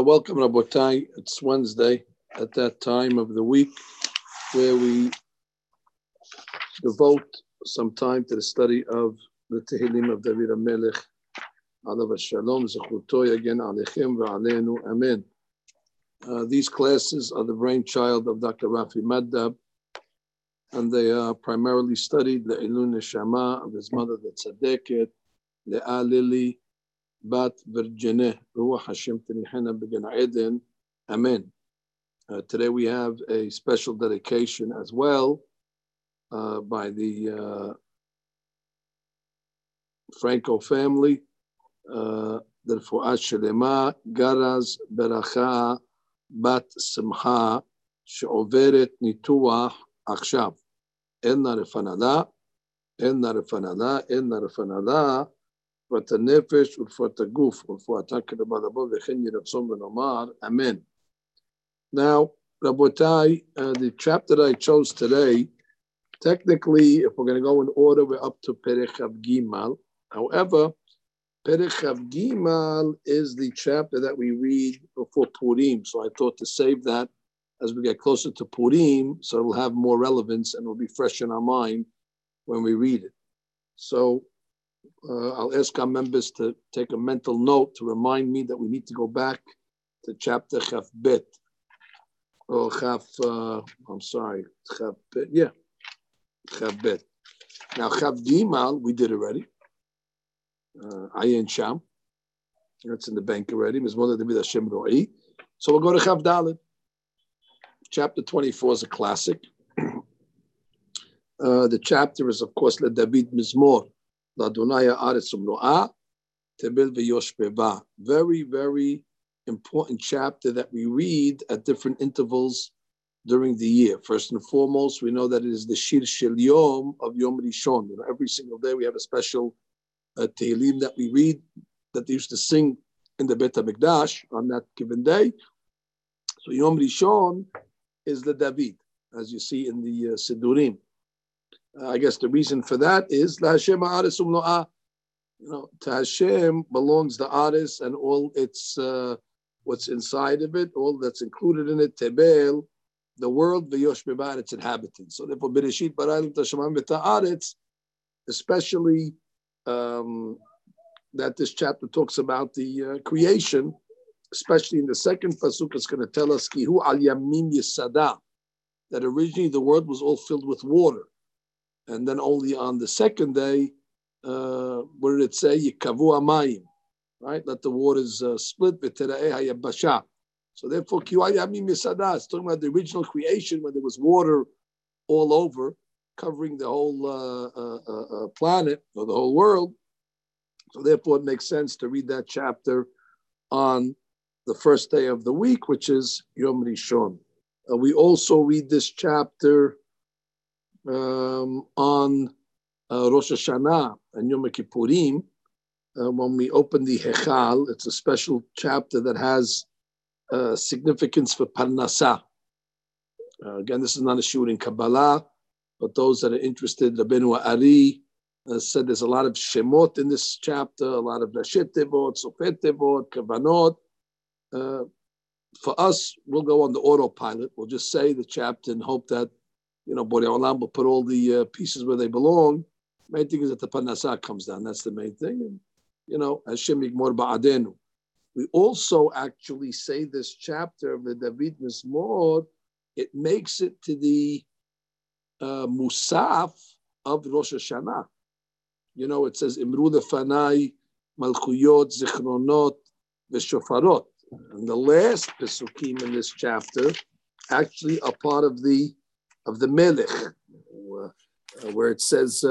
Uh, welcome, Rabotai. It's Wednesday at that time of the week where we devote some time to the study of the Tehillim of David HaMelech. Alav Shalom, Zechutoy again, Alechem ve'alenu, Amen. Uh, these classes are the brainchild of Dr. Rafi Maddab, and they are primarily studied the Ilun Neshama of his mother, the Tzadeket, Le'a Lili, Bat Virgineh, Ruach Hashem Tenihena Began Eden. Amen. Uh, today we have a special dedication as well uh, by the uh, Franco family. לרפואה שלמה, גרז ברכה בת שמחה שעוברת ניתוח עכשיו. אין לה רפנה לה, אין לה רפנה לה, אין לה רפנה לה, רפואת הנפש ורפואת הגוף, ורפואתה כדבר לבוא, וכן יהי רצון ונאמר, אמן. Now, Rabotai, uh, the chapter that I chose today, technically, if we're going to go in order, we're up to Perech Av Gimal. However, Perech Av Gimal is the chapter that we read before Purim. So I thought to save that as we get closer to Purim, so it'll have more relevance and it'll be fresh in our mind when we read it. So uh, I'll ask our members to take a mental note to remind me that we need to go back to chapter Chaf Bet. Or Chaf, uh, I'm sorry, Chaf Bet, yeah, Chaf Bet. Now, Chaf Gimal, we did already. Uh, Ayin Sham, that's in the bank already. Mizmor David Hashem. So we'll go to Chaf Dalit. Chapter 24 is a classic. Uh, the chapter is, of course, Le David Mizmor. Very, very important chapter that we read at different intervals during the year. First and foremost, we know that it is the Shir Shel Yom of Yom Rishon. You know, every single day we have a special uh, Tehillim that we read that they used to sing in the Bet HaMikdash on that given day. So Yom Rishon is the David, as you see in the uh, Sidurim. Uh, I guess the reason for that is Hashem. You know, to Hashem belongs the Aris and all its uh, what's inside of it, all that's included in it, Tebel, the world, the Bebar, its inhabitants. So therefore, Bereshit Barayim especially um, that this chapter talks about the uh, creation, especially in the second pasuk, it's going to tell us Kihu al Yamim Yisada, that originally the world was all filled with water and then only on the second day, uh, what did it say? Yikavu amayim, right? Let the waters uh, split. So therefore, it's talking about the original creation when there was water all over, covering the whole uh, uh, uh, uh, planet or the whole world. So therefore, it makes sense to read that chapter on the first day of the week, which is Yom Rishon. we also read this chapter um, on uh, Rosh Hashanah and Yom Kippurim, uh, when we open the Hechal, it's a special chapter that has uh, significance for Parnasah. Uh, again, this is not a shiur in Kabbalah, but those that are interested, Rabbeinu Ari uh, said there's a lot of Shemot in this chapter, a lot of Rashet Tevot, Sofet Tevot, Kavanot. Uh, for us, we'll go on the autopilot. We'll just say the chapter and hope that you know, Borei Olam will put all the uh, pieces where they belong. Main thing is that the panasah comes down. That's the main thing. And, you know, Hashem Yigmor Ba'adenu. We also actually say this chapter of the David Mizmor, it makes it to the uh, Musaf of Rosh Hashanah. You know, it says, Imru Fanai, Malchuyot, Zichronot, Veshofarot. And the last Pesukim in this chapter actually are part of the of the Melech, uh, where it says,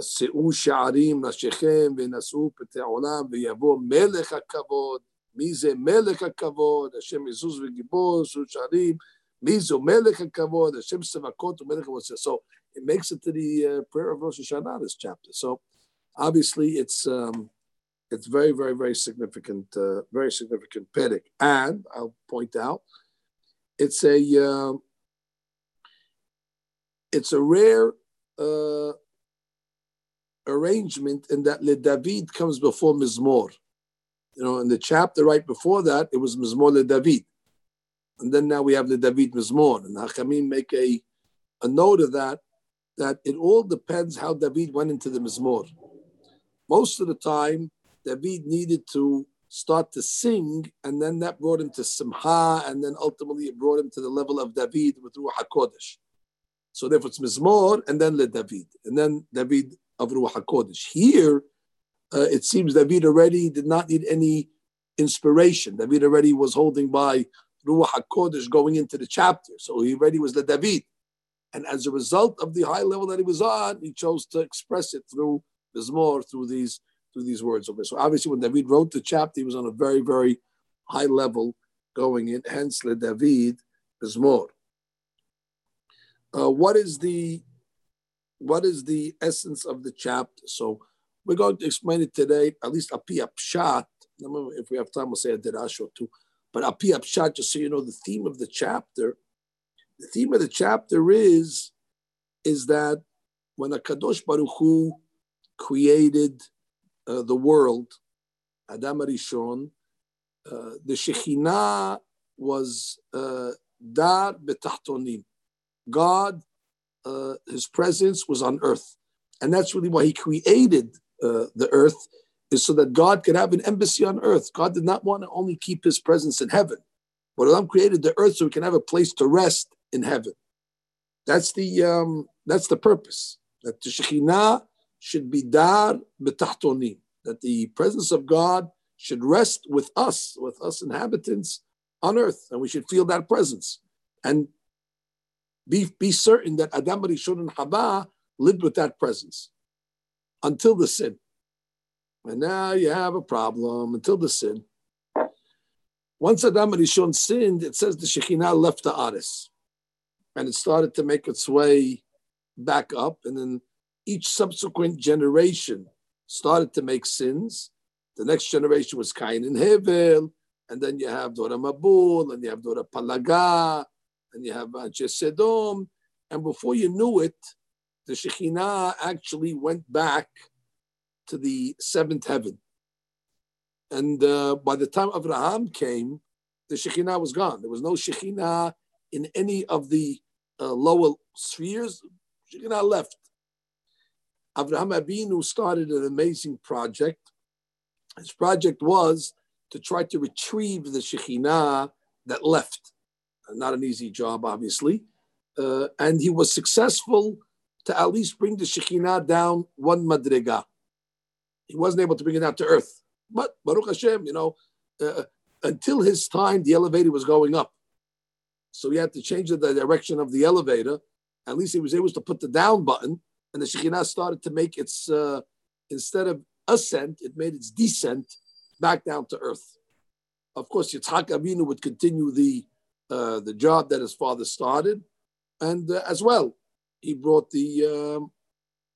שאו שערים נשיכם ונשאו פתי העולם ויבוא מלך הכבוד. מי זה מלך הכבוד? השם יזוז וגיבור, שאו שערים. מי זו מלך הכבוד? השם סבקות ומלך הכבוד. So it makes it to the uh, prayer of Rosh Hashanah, this chapter. So obviously it's um, it's very, very, very significant, uh, very significant pedic. And I'll point out, it's a uh, it's a rare uh, arrangement in that Le David comes before Mizmor. You know, in the chapter right before that, it was Mizmor le David. And then now we have the David Mizmor. And Hachamim make a, a note of that, that it all depends how David went into the Mizmor. Most of the time, David needed to start to sing, and then that brought him to Simha, and then ultimately it brought him to the level of David with Ruach HaKodesh. So therefore it's Mizmor, and then Le David, and then David of Ruach HaKodesh. Here, uh, it seems David already did not need any inspiration. David already was holding by Ruach HaKodesh going into the chapter. So he already was the David. And as a result of the high level that he was on, he chose to express it through Mizmor, through these through these words over. So obviously, when David wrote the chapter, he was on a very, very high level going in. Hence, Le David Mizmor. Uh, what is the what is the essence of the chapter? So we're going to explain it today, at least api pshat. If we have time, we'll say a derash or two. But api pshat, just so you know, the theme of the chapter, the theme of the chapter is is that when a kadosh baruch Hu created uh, the world, Adam Arishon, uh, the Shekhinah was uh, dar. God, uh, His presence was on earth, and that's really why He created uh, the earth, is so that God could have an embassy on earth. God did not want to only keep His presence in heaven, but Adam created the earth so we can have a place to rest in heaven. That's the um, that's the purpose. That the Shekhinah should be dar betachtonim, that the presence of God should rest with us, with us inhabitants on earth, and we should feel that presence. And be, be certain that Adam Rishon and Haba lived with that presence until the sin. And now you have a problem until the sin. Once Adam Rishon sinned, it says the Shekhinah left the Aris. And it started to make its way back up. And then each subsequent generation started to make sins. The next generation was Cain and Hevel, and then you have Dora Mabul, and you have Dora Palaga, and you have Anshe Sedom. And before you knew it, the Shekhinah actually went back to the seventh heaven. And uh, by the time Abraham came, the Shekhinah was gone. There was no Shekhinah in any of the uh, lower spheres. Shekhinah left. Avraham Avinu started an amazing project. His project was to try to retrieve the Shekhinah that left. Not an easy job, obviously. Uh, and he was successful to at least bring the Shekhinah down one madriga. He wasn't able to bring it down to earth. But Baruch Hashem, you know, uh, until his time, the elevator was going up. So he had to change the direction of the elevator. At least he was able to put the down button and the Shekhinah started to make its, uh, instead of ascent, it made its descent back down to earth. Of course, Yitzhak Avinu would continue the, uh, the job that his father started, and uh, as well, he brought the um,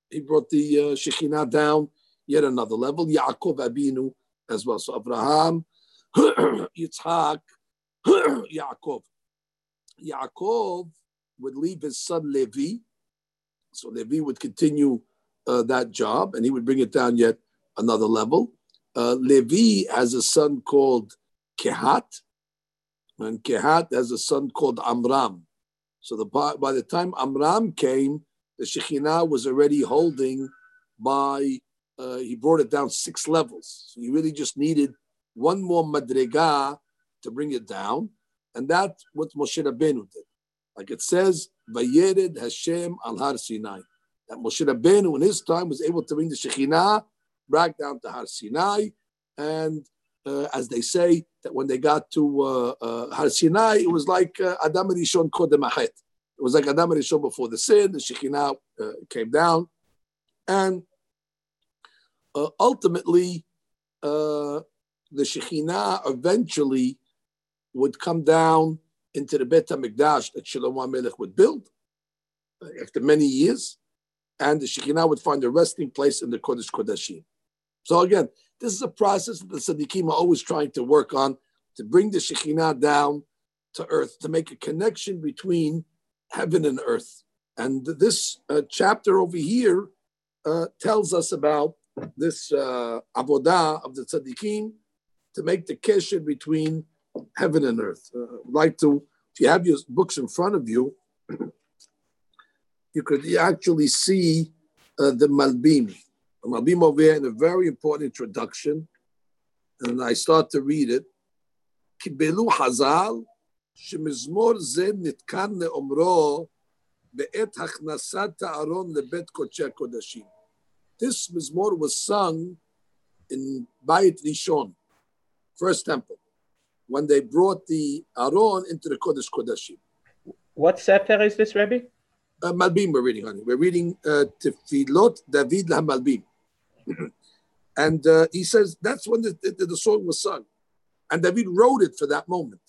he brought the uh, Shekhinah down yet another level. Yaakov Avinu as well. So Abraham, Yitzhak, Yaakov. Yaakov would leave his son Levi so Levi would continue uh, that job and he would bring it down yet another level. Uh, Levi has a son called Kehat, and Kehat has a son called Amram. So the, by the time Amram came, the Shekhinah was already holding by, uh, he brought it down six levels. So really just needed one more madrega to bring it down. And that's what Moshe Rabbeinu did. Like it says, Vayered Hashem al Har Sinai. That Moshe Rabbeinu in his time was able to bring the Shekhinah back down to Har Sinai. And uh, as they say, that when they got to uh, uh, Har Sinai, it was like uh, Adam Rishon Kodem It was like Adam Rishon before the sin, the Shekhinah uh, came down. And ultimately, uh, the Shekhinah eventually would come down into the Bet HaMikdash that Shlomo Melech would build after many years, and the Shekhinah would find a resting place in the Kodesh Kodashim. So again, this is a process that the Tzaddikim are always trying to work on to bring the Shekhinah down to earth, to make a connection between heaven and earth. And this uh, chapter over here uh, tells us about this uh, avodah of the tzaddikim to make the kesher between heaven and earth. Uh, I'd like to, if you have your books in front of you, you could actually see uh, the Malbim. The Malbim over here in a very important introduction. And I start to read it. קיבלו חז"ל שמזמור זה נתקן לאומרו בעת הכנסת הארון לבית קודשי הקודשים. This mizmor was sung in Bayit Rishon, first temple, when they brought the Aron into the Kodesh Kodashim. What Sefer is this, Rebbe? Uh, Malbim we're reading, honey. We're reading uh, Tefilot David LaMalbim. and uh, he says that's when the, the, the, song was sung. And David wrote it for that moment.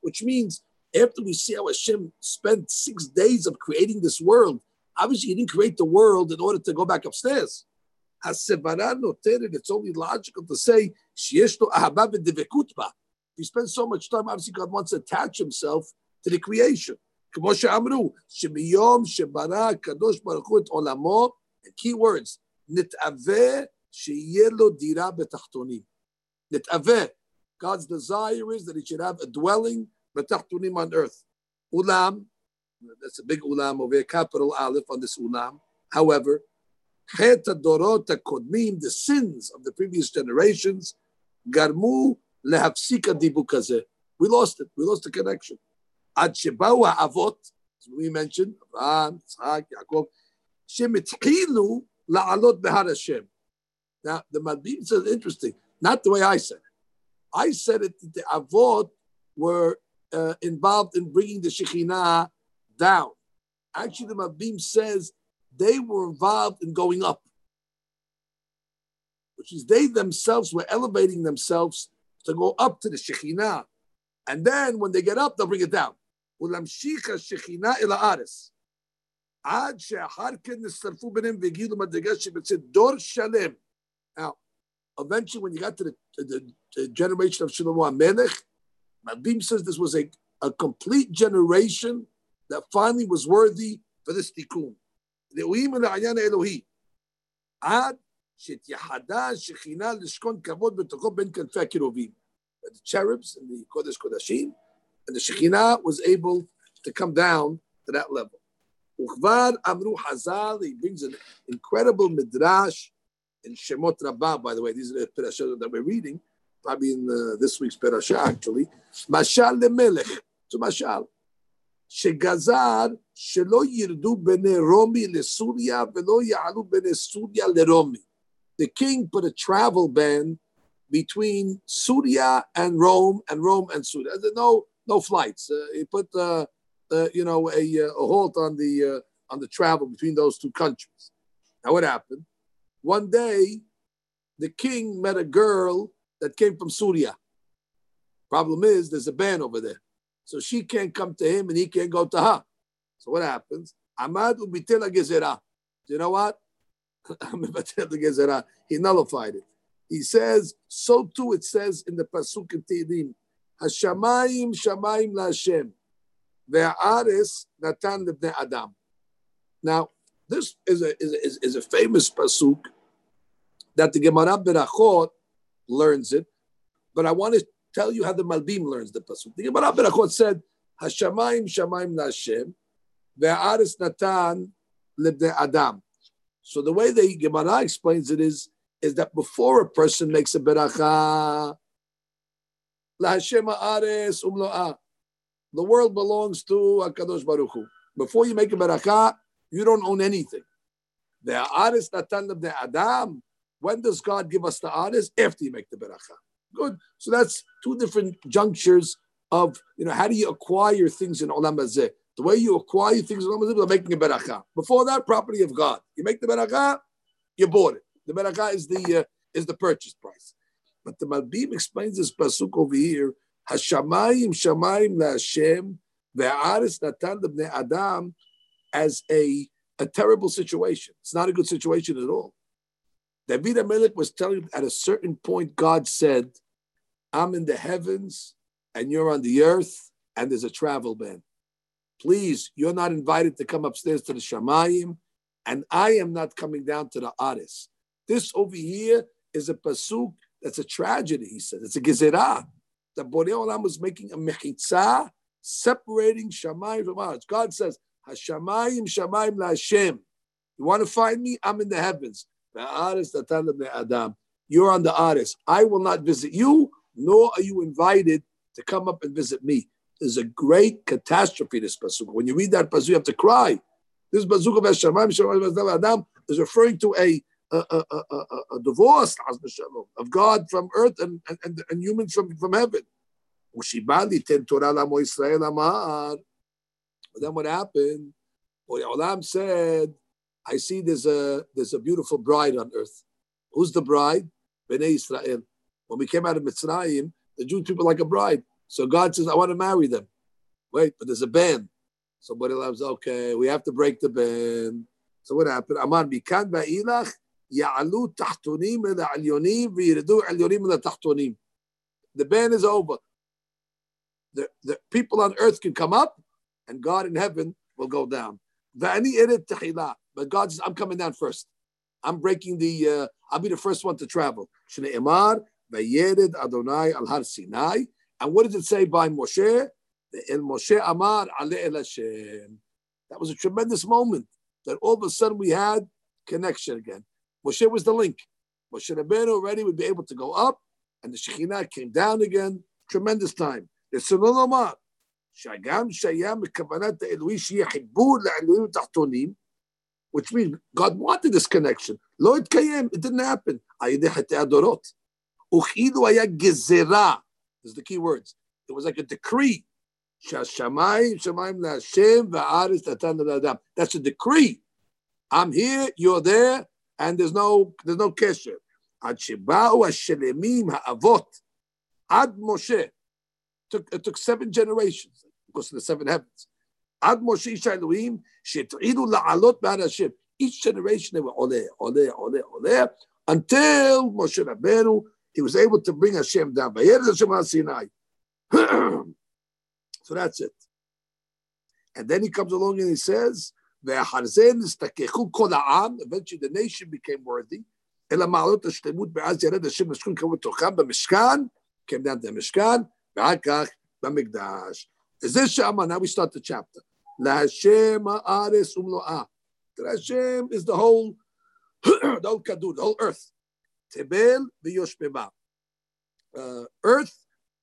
Which means after we see how Hashem spent six days of creating this world, obviously he didn't create the world in order to go back upstairs. It's only logical to say שיש לו אהבה ודבקות בה. He spends so much time, obviously God wants to attach himself to the creation. כמו שאמרו, שמיום שברא הקדוש ברוך הוא את עולמו, key words, נתאווה שיהיה לו דירה בתחתונים. נתאווה. God's desire is that he should have a dwelling בתחתונים on earth. Ulam, that's a big ulam over here, capital Aleph on this ulam. However, dorot kodmim, the sins of the previous generations, garmu lehapsika dibukaze. We lost it. We lost the connection. Ad shebau avot, as we mentioned, Abraham, Yitzhak, Yaakov, shemitchilu la'alot behar Hashem. Now, the Malbim says interesting, not the way I said it. I said it, that the Avot were uh, involved in bringing the Shekhinah down. Actually, the Malbim says they were involved in going up, which is they themselves were elevating themselves to go up to the Shekhinah. And then when they get up, they'll bring it down. Now, eventually when you got to the, the, the generation of Shlomo HaMelech, Malbim says this was a, a complete generation that finally was worthy for this tikkun. ראויים שתייחדה השכינה לשכון כבוד בתוכו בין כנפי הקירובים. The cherubs and the Kodesh Kodashim, and the Shekhinah was able to come down to that level. Uchvar Amru Hazal, he brings an incredible midrash in Shemot Rabbah, by the way, these are the parashah that we're reading, probably in uh, this week's parashah actually. Mashal lemelech, to Mashal. שגזר שלא ירדו בני רומי לסוריה ולא יעלו בני סוריה לרומי. The king put a travel ban between Syria and Rome and Rome and Syria. No no flights. Uh, he put uh, uh, you know a, a, halt on the uh, on the travel between those two countries. Now what happened? One day, the king met a girl that came from Syria. Problem is, there's a ban over there. So she can't come to him and he can't go to her. So what happens? Amad ubitel gezerah. You know what? he nullified it. He says, so too it says in the Pasuk in Tehillim, Hashamayim shamayim laHashem, ve'ares natan lebnei Adam. Now, this is a, is a, is a famous Pasuk that the Gemara Berachot learns it, but I want to tell you how the Malbim learns the pasuk. The Gemara Berachot said, "Hashamayim shamayim laHashem, ve'aris natan lebnei Adam." So the way the Gemara explains it is is that before a person makes a beracha, umlo'ah, the world belongs to Hakadosh Baruch Hu. Before you make a beracha, you don't own anything. The aris natan lebnei Adam. When does God give us the aris? After you make the beracha. Good. So that's two different junctures of, you know, how do you acquire things in Olam Hazeh? The way you acquire things is making a beracha. Before that, property of God. You make the beracha, you bought it. The beracha is the uh, is the purchase price. But the Malbim explains this pasuk over here. Hashamayim shamayim laHashem ve'aris natan lebnei Adam as a a terrible situation. It's not a good situation at all. David Amelech was telling at a certain point, God said, I'm in the heavens and you're on the earth, and there's a travel ban. Please, you're not invited to come upstairs to the Shamayim, and I am not coming down to the Aris. This over here is a pasuk that's a tragedy, he said. It's a gezerah. The Borei Olam was making a mechitza, separating Shamayim from Aris. God says, Hashamayim Shamayim la Hashem. You want to find me? I'm in the heavens. The Aris, the Adam. You're on the Aris. I will not visit you, nor are you invited to come up and visit me. There's a great catastrophe, this pasuk. When you read that pasuk, you have to cry. This pasuk of Hashemayim, Shemayim, Adam is referring to a, a, a, a, a divorce of God from earth and, and, and humans from, from heaven. But then what happened? Olam said, I see there's a there's a beautiful bride on earth. Who's the bride? Bnei Israel. When we came out of Mitzrayim, the Jewish people like a bride. So God says, I want to marry them. Wait, but there's a ban. Somebody loves, okay, we have to break the ban. So what happened? Aman mikan ba'ilach ya'alu tahtonim el alyonim v'yiridu alyonim el tahtonim. The ban is over. The, the people on earth can come up and God in heaven will go down. But God says, I'm coming down first. I'm breaking the, uh, I'll be the first one to travel. Adonai al Har Sinai. And what does it say by Moshe? El Moshe Amar Ale El Hashem. That was a tremendous moment that all of a sudden we had connection again. Moshe was the link. Moshe Rabbeinu already would be able to go up, and the Shekhinah came down again. Tremendous time. The Sunan Amar. שהגם שהיה מכוונת האלוהי שיהיה חיבור לאלוהים התחתונים, which means God wanted this connection. לא התקיים, it didn't happen. על ידי חטאי הדורות. וכאילו היה this is the key words. It was like a decree. Shashamayim, Shamayim Hashem, Va'aris, Tatan, That's a decree. I'm here, you're there, and there's no there's no kesher. Ad sheba'u hashelemim ha'avot ad Moshe. Took, it took seven generations because of the seven heavens. Ad Moshe ish Elohim she'idu la'alot ba'ar Each generation they were ole, ole, ole, ole, until Moshe Rabbeinu he was able to bring Hashem down. Sinai. so that's it. And then he comes along and he says, Eventually the nation became worthy. came down to המשכן, ואחר כך במקדש. וזה שמה, now we start the chapter. להשם הארץ ומלואה. Hashem is the whole, the whole כדור, the whole earth. Tebel v'yoshbeba. Uh, earth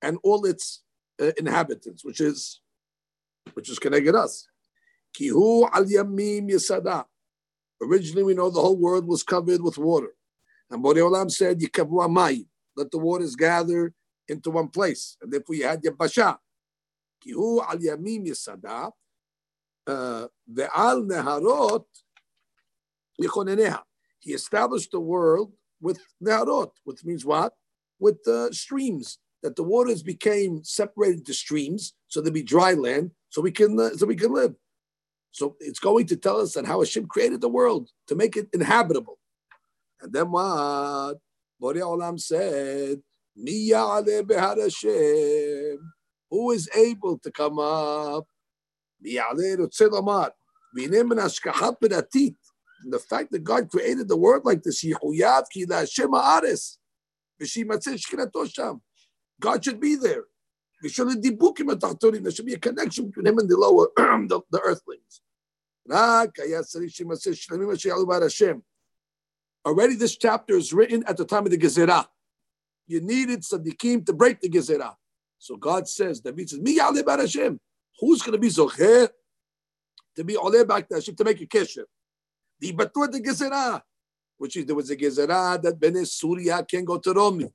and all its uh, inhabitants, which is which is connected us. Kihu al yamim yisada. Originally, we know the whole world was covered with water. And Borei Olam said, Yikavu amai, let the waters gather into one place. And therefore you had Yabasha. Kihu al yamim yisada. Uh, ve'al neharot yichoneneha. He established the world with Neharot, which means what? With the streams, that the waters became separated to streams, so there'd be dry land, so we can uh, so we can live. So it's going to tell us that how Hashem created the world to make it inhabitable. And then what? Borei Olam said, Who is able to come up? The fact that God created the world like this, God should be there. There should be a connection between him and the lower, the, the earthlings. Already this chapter is written at the time of the Gezerah. You needed tzaddikim to break the Gezerah. So God says, David says. Who's going to be zocher to be oleh back to to make a kesher? The Batur the Gezerah, which is there was a Gezerah that Bene Surya can go to Romi,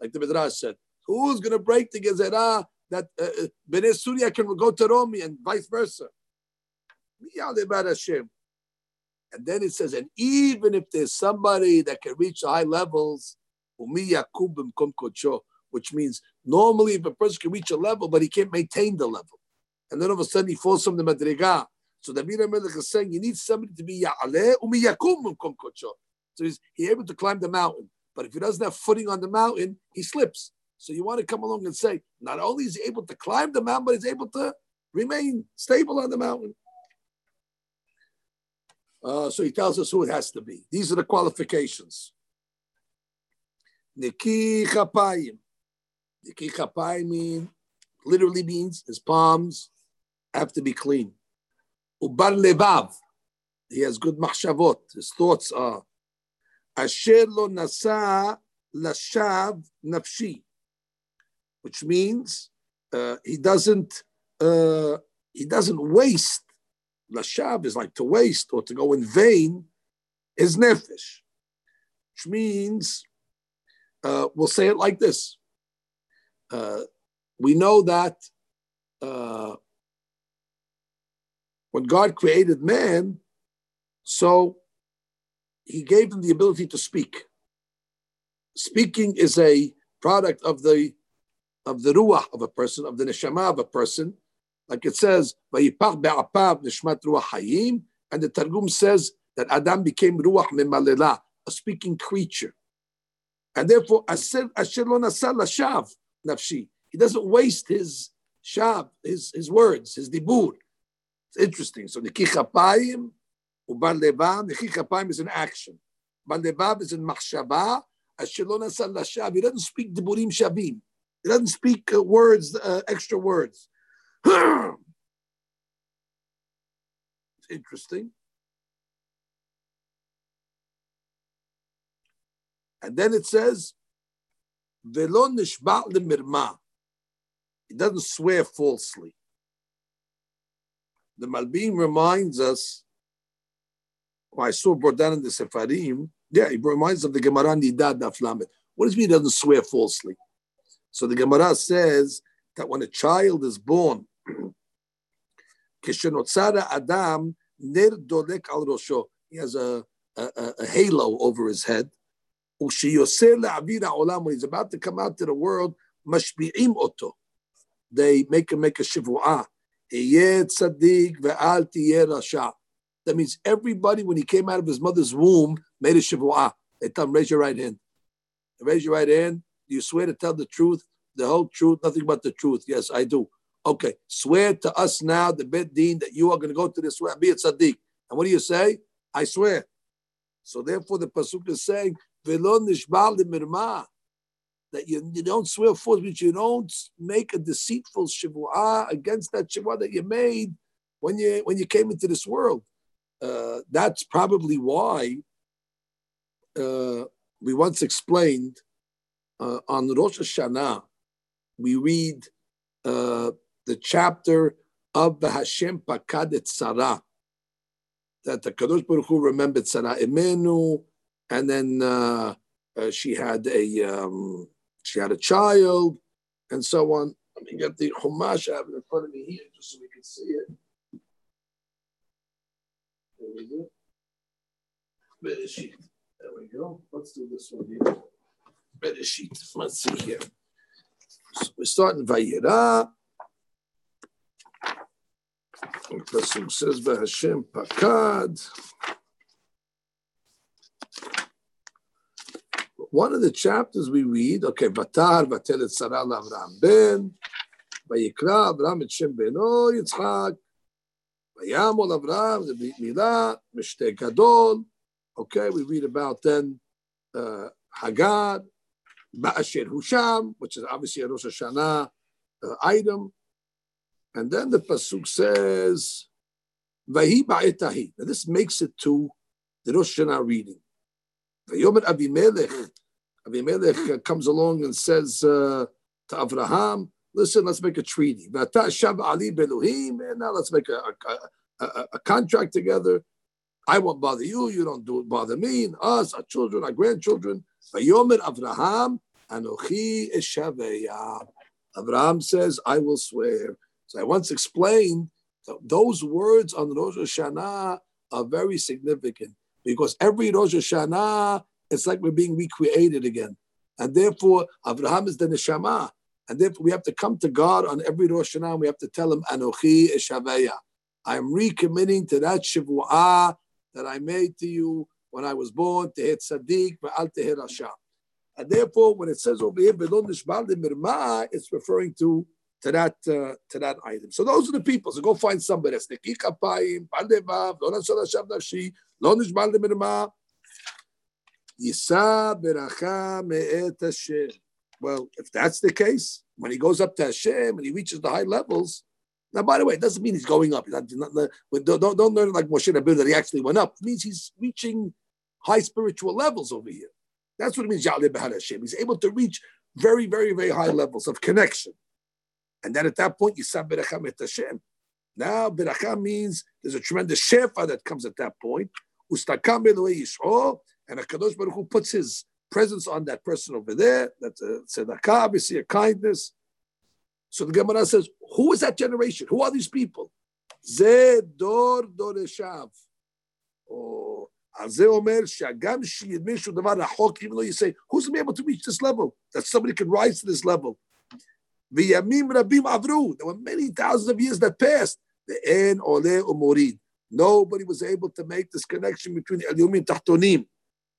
like the Midrash said. Who's going to break the Gezerah that uh, uh Bene can go to Romi and vice versa? And then it says, and even if there's somebody that can reach high levels, which means normally if a person can reach a level, but he can't maintain the level. And then all of a sudden he falls from the madriga so the Melech is saying you need somebody to be Ya'aleh umiyakum mumkum kocho. So he's he able to climb the mountain. But if he doesn't have footing on the mountain, he slips. So you want to come along and say, not only is he able to climb the mountain, but he's able to remain stable on the mountain. Uh, so he tells us who it has to be. These are the qualifications. Niki chapayim. Niki chapayim mean, literally means his palms have to be clean. He has good machshavot. His thoughts are asher lo nasa lashav nafshi, which means uh, he doesn't uh, he doesn't waste Lashav is like to waste or to go in vain, is nefesh, which means uh, we'll say it like this. Uh, we know that uh, when God created man, so he gave him the ability to speak. Speaking is a product of the of the ruach of a person, of the neshama of a person, like it says, "Vayipach be'apav nishmat ruach hayim," and the Targum says that Adam became ruach memalela, a speaking creature, and therefore asher lo nasal lashav nafshi. He doesn't waste his shab, his his words, his dibur. It's interesting. So nikichapayim ubar levav. Nikichapayim is an action. Bar levav is in machshava. Asher lo nasal lashav. He doesn't speak diburim shavim. He doesn't speak uh, words, uh, extra words. it's interesting. And then it says, Velon nishba lemirma. He doesn't swear falsely the Malbim reminds us, oh, I saw brought down in the Sefarim, yeah, he reminds of the Gemara Nidad Naflamet. What does mean he doesn't swear falsely? So the Gemara says that when a child is born, Adam Ner Dolek Al Rosho, he has a, a, a halo over his head. When he's about to come out to the world, Mashbi'im Oto. They make him make a shivu'ah that means everybody, when he came out of his mother's womb, made a shivuah. They tell him, raise your right hand. Raise your right hand. Do you swear to tell the truth, the whole truth, nothing but the truth? Yes, I do. Okay, swear to us now, the Bet Deen, that you are going to go to this way, be a tzaddik. And what do you say? I swear. So therefore, the pasuk is saying, nishbal that you, you don't swear false, but you don't make a deceitful shivua against that shivua that you made when you when you came into this world. Uh, that's probably why uh, we once explained uh, on Rosh Hashanah we read uh, the chapter of the Hashem Pakad et Sarah, that the Kadosh Baruch Hu remembered Sarah Imenu, and then uh, uh, she had a um, she had a child, and so on. Let me get the Chumash I have in front of me here, just so we can see it. There we go. Bereshit. There we go. Let's do this one here. Bereshit. Let's see here. So we're starting Vayera. Pasuk says, "Hashem pakad." One of the chapters we read, okay, Vatar vatel et Sarah Avraham ben, Vayikra Avraham et Shem beno Yitzchak, Vayamol Avraham the Brit Milah, Mishte Gadol. Okay, we read about then uh, Hagar, Ba'asher Husham, which is obviously a Rosh Hashanah uh, item. And then the pasuk says, "Vahi ba'etahi." Now this makes it to the Rosh Hashanah reading. Vayomer Avimelech. Avimelech comes along and says uh, to Avraham, "Listen, let's make a treaty. Ali and now let's make a, a, a, a, contract together. I won't bother you. You don't do bother me and us, our children, our grandchildren. Vayomer Avraham, anochi eshaveya." Avraham says, "I will swear." So I once explained those words on Rosh Hashanah are very significant because every Rosh Hashanah, it's like we're being recreated again. And therefore, Abraham is the neshama. And therefore, we have to come to God on every Rosh Hashanah. We have to tell him, Anochi Eshaveya. I'm recommitting to that Shavu'ah that I made to you when I was born, to hit Sadiq, Ba'al Tehir Hashem. And therefore, when it says over here, it's referring to to that uh, to that item. So those are the people. So go find somebody. Well, if that's the case, when he goes up to Hashem and he reaches the high levels, now, by the way, it doesn't mean he's going up. Don't, don't, don't learn like Moshe Rabbeinu that he actually went up. It means he's reaching high spiritual levels over here. That's what it means, Hashem. He's able to reach very, very, very high levels of connection. And then at that point, you say Beracham et Hashem. Now, Beracham means there's a tremendous shefa that comes at that point. Ustakam Yishro, and Hakadosh Baruch Hu puts his presence on that person over there. That's a tzedakah, obviously a kindness. So the Gemara says, who is that generation? Who are these people? Zedor doreshav. Or oh, Azeh Omer Shagam Shiyadmishu Davar Ahok, even though you say, who's going to be able to reach this level? That somebody can rise to this level. There were many thousands of years that passed. The En Ole Umorid. Nobody was able to make this connection between Elyomi and Tahtonim.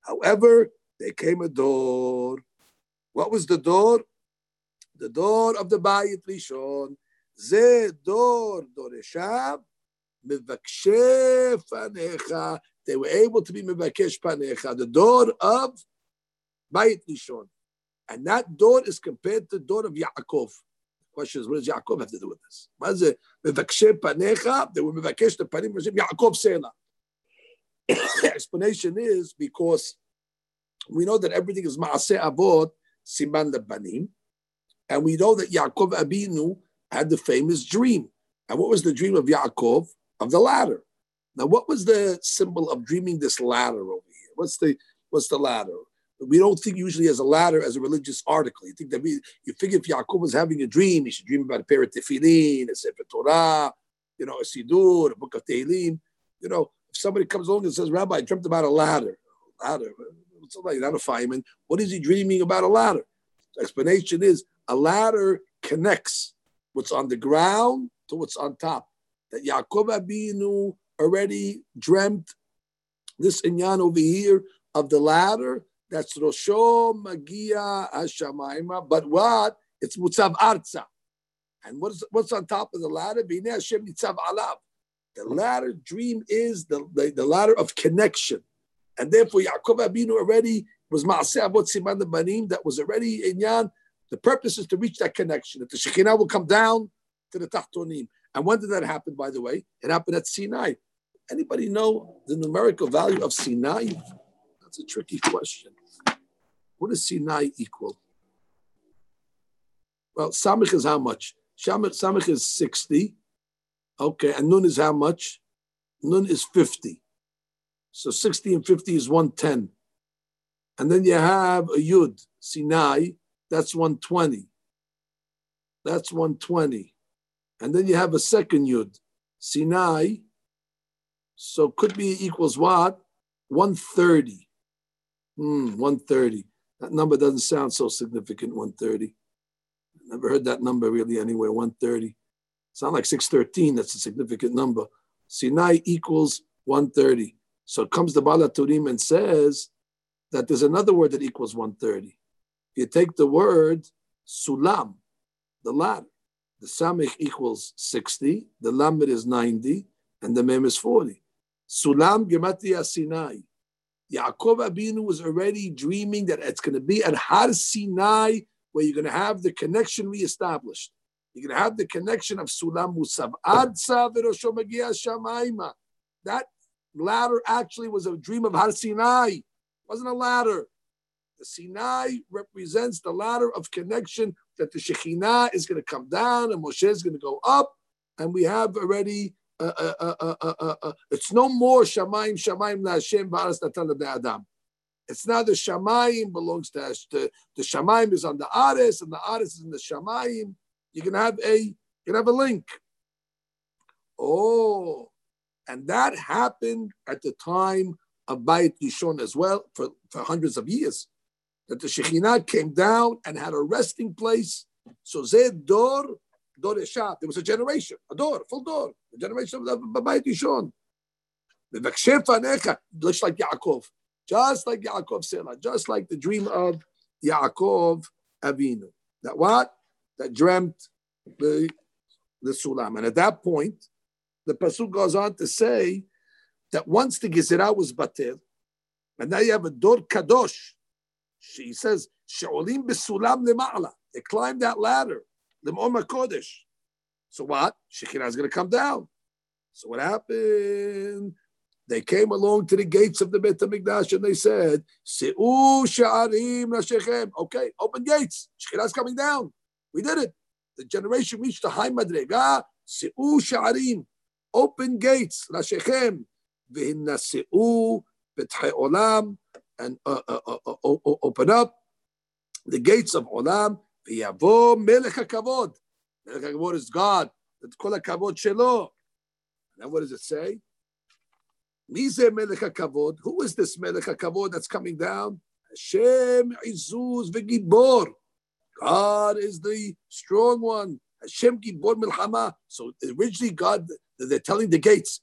However, there came a door. What was the door? The door of the Bayit Rishon. זה דור דורשיו, מבקשי פניך. They were able to be מבקש פניך, the door of Bayit Rishon. And that door is compared to the door of Yaakov. The question is, what does Yaakov have to do with this? מה זה מבקשי פניך? They were מבקש את הפנים, Yaakov סלע. Explanation is because we know that everything is Maaseh Avot, Siman Lebanim, and we know that Yaakov Abinu had the famous dream. And what was the dream of Yaakov? Of the ladder. Now, what was the symbol of dreaming this ladder over here? What's the what's the ladder? We don't think usually as a ladder as a religious article. You think that we, you figure if Yaakov was having a dream, he should dream about a pair of tefillin, a sefer Torah, you know, a sidur, a book of Tehillim. You know, if somebody comes along and says, Rabbi, I dreamt about a ladder, ladder, somebody, not a fireman. What is he dreaming about a ladder? The explanation is a ladder connects what's on the ground to what's on top. That Yaakov Abinu already dreamt this inyan over here of the ladder. That's Rosho Magia Hashamaima. But what? It's Mutzav Arza. And what's what's on top of the ladder? Hashem Alav. The ladder dream is the, the, the ladder of connection. And therefore, Yaakov Abinu already was Maaseh Avot Siman the Banim, that was already in Yan. The purpose is to reach that connection, that the Shekinah will come down to the Tachtonim. And when did that happen, by the way? It happened at Sinai. Anybody know the numerical value of Sinai? That's a tricky question. What does Sinai equal? Well, Samich is how much? Samich is 60. Okay, and Nun is how much? Nun is 50. So 60 and 50 is 110. And then you have a Yud, Sinai, that's 120. That's 120. And then you have a second Yud, Sinai. So could be equals what? 130. Hmm, 130. That number doesn't sound so significant, 130. Never heard that number really anywhere, 130. Sound like 613, that's a significant number. Sinai equals 130. So comes the Baal HaTurim and says that there's another word that equals 130. You take the word sulam, the ladder. The samich equals 60, the lamed is 90, and the mem is 40. Sulam gematria Sinai. Yaakov Abinu was already dreaming that it's going to be at Har Sinai where you're going to have the connection reestablished. You're going to have the connection of Sulam Musav. That ladder actually was a dream of Har Sinai. It wasn't a ladder. The Sinai represents the ladder of connection that the Shekhinah is going to come down and Moshe is going to go up. And we have already, uh, uh, uh, it's no more Shamaim, Shamaim Hashem Ba'aras Natan Adam. It's not the Shamaim belongs to us. The, Shamaim is on the Ares and the Ares is in the Shamaim. You can have a, you can have a link. Oh, and that happened at the time of Bayit Yishon as well for, for hundreds of years. That the Shekhinah came down and had a resting place. So Zed Dor, Dor. There was a generation, a door, full door, a generation of the Bayit Yishon. Just like Yaakov, just like Yaakov Sela, just like the dream of Yaakov Avinu. That what? That dreamt the, the Sulam. And at that point, the Pasuk goes on to say that once the Gezerah was batil, and now you have a Dor Kadosh, she says, She'olim besulam lema'ala. They climbed that ladder, Lem'om Kodesh. So what? Shekhinah is going to come down. So what happened? They came along to the gates of the Beit HaMikdash and they said, Se'u sha'arim nashechem. Okay, open gates. Shekhinah is coming down. We did it. The generation reached the high madrega. Se'u sha'arim. Open gates. Nashechem. V'hinna se'u betchei olam. And uh, uh, uh, uh, open up the gates of olam. V'yavo melech hakavod. Melech hakavod is God. Kol hakavod shelo. And what does it say? Mize melech HaKavod. Who is this Melech HaKavod that's coming down? Hashem Izuz v'Gibor. God is the strong one. Hashem Gibor Milchama. So originally God, they're telling the gates,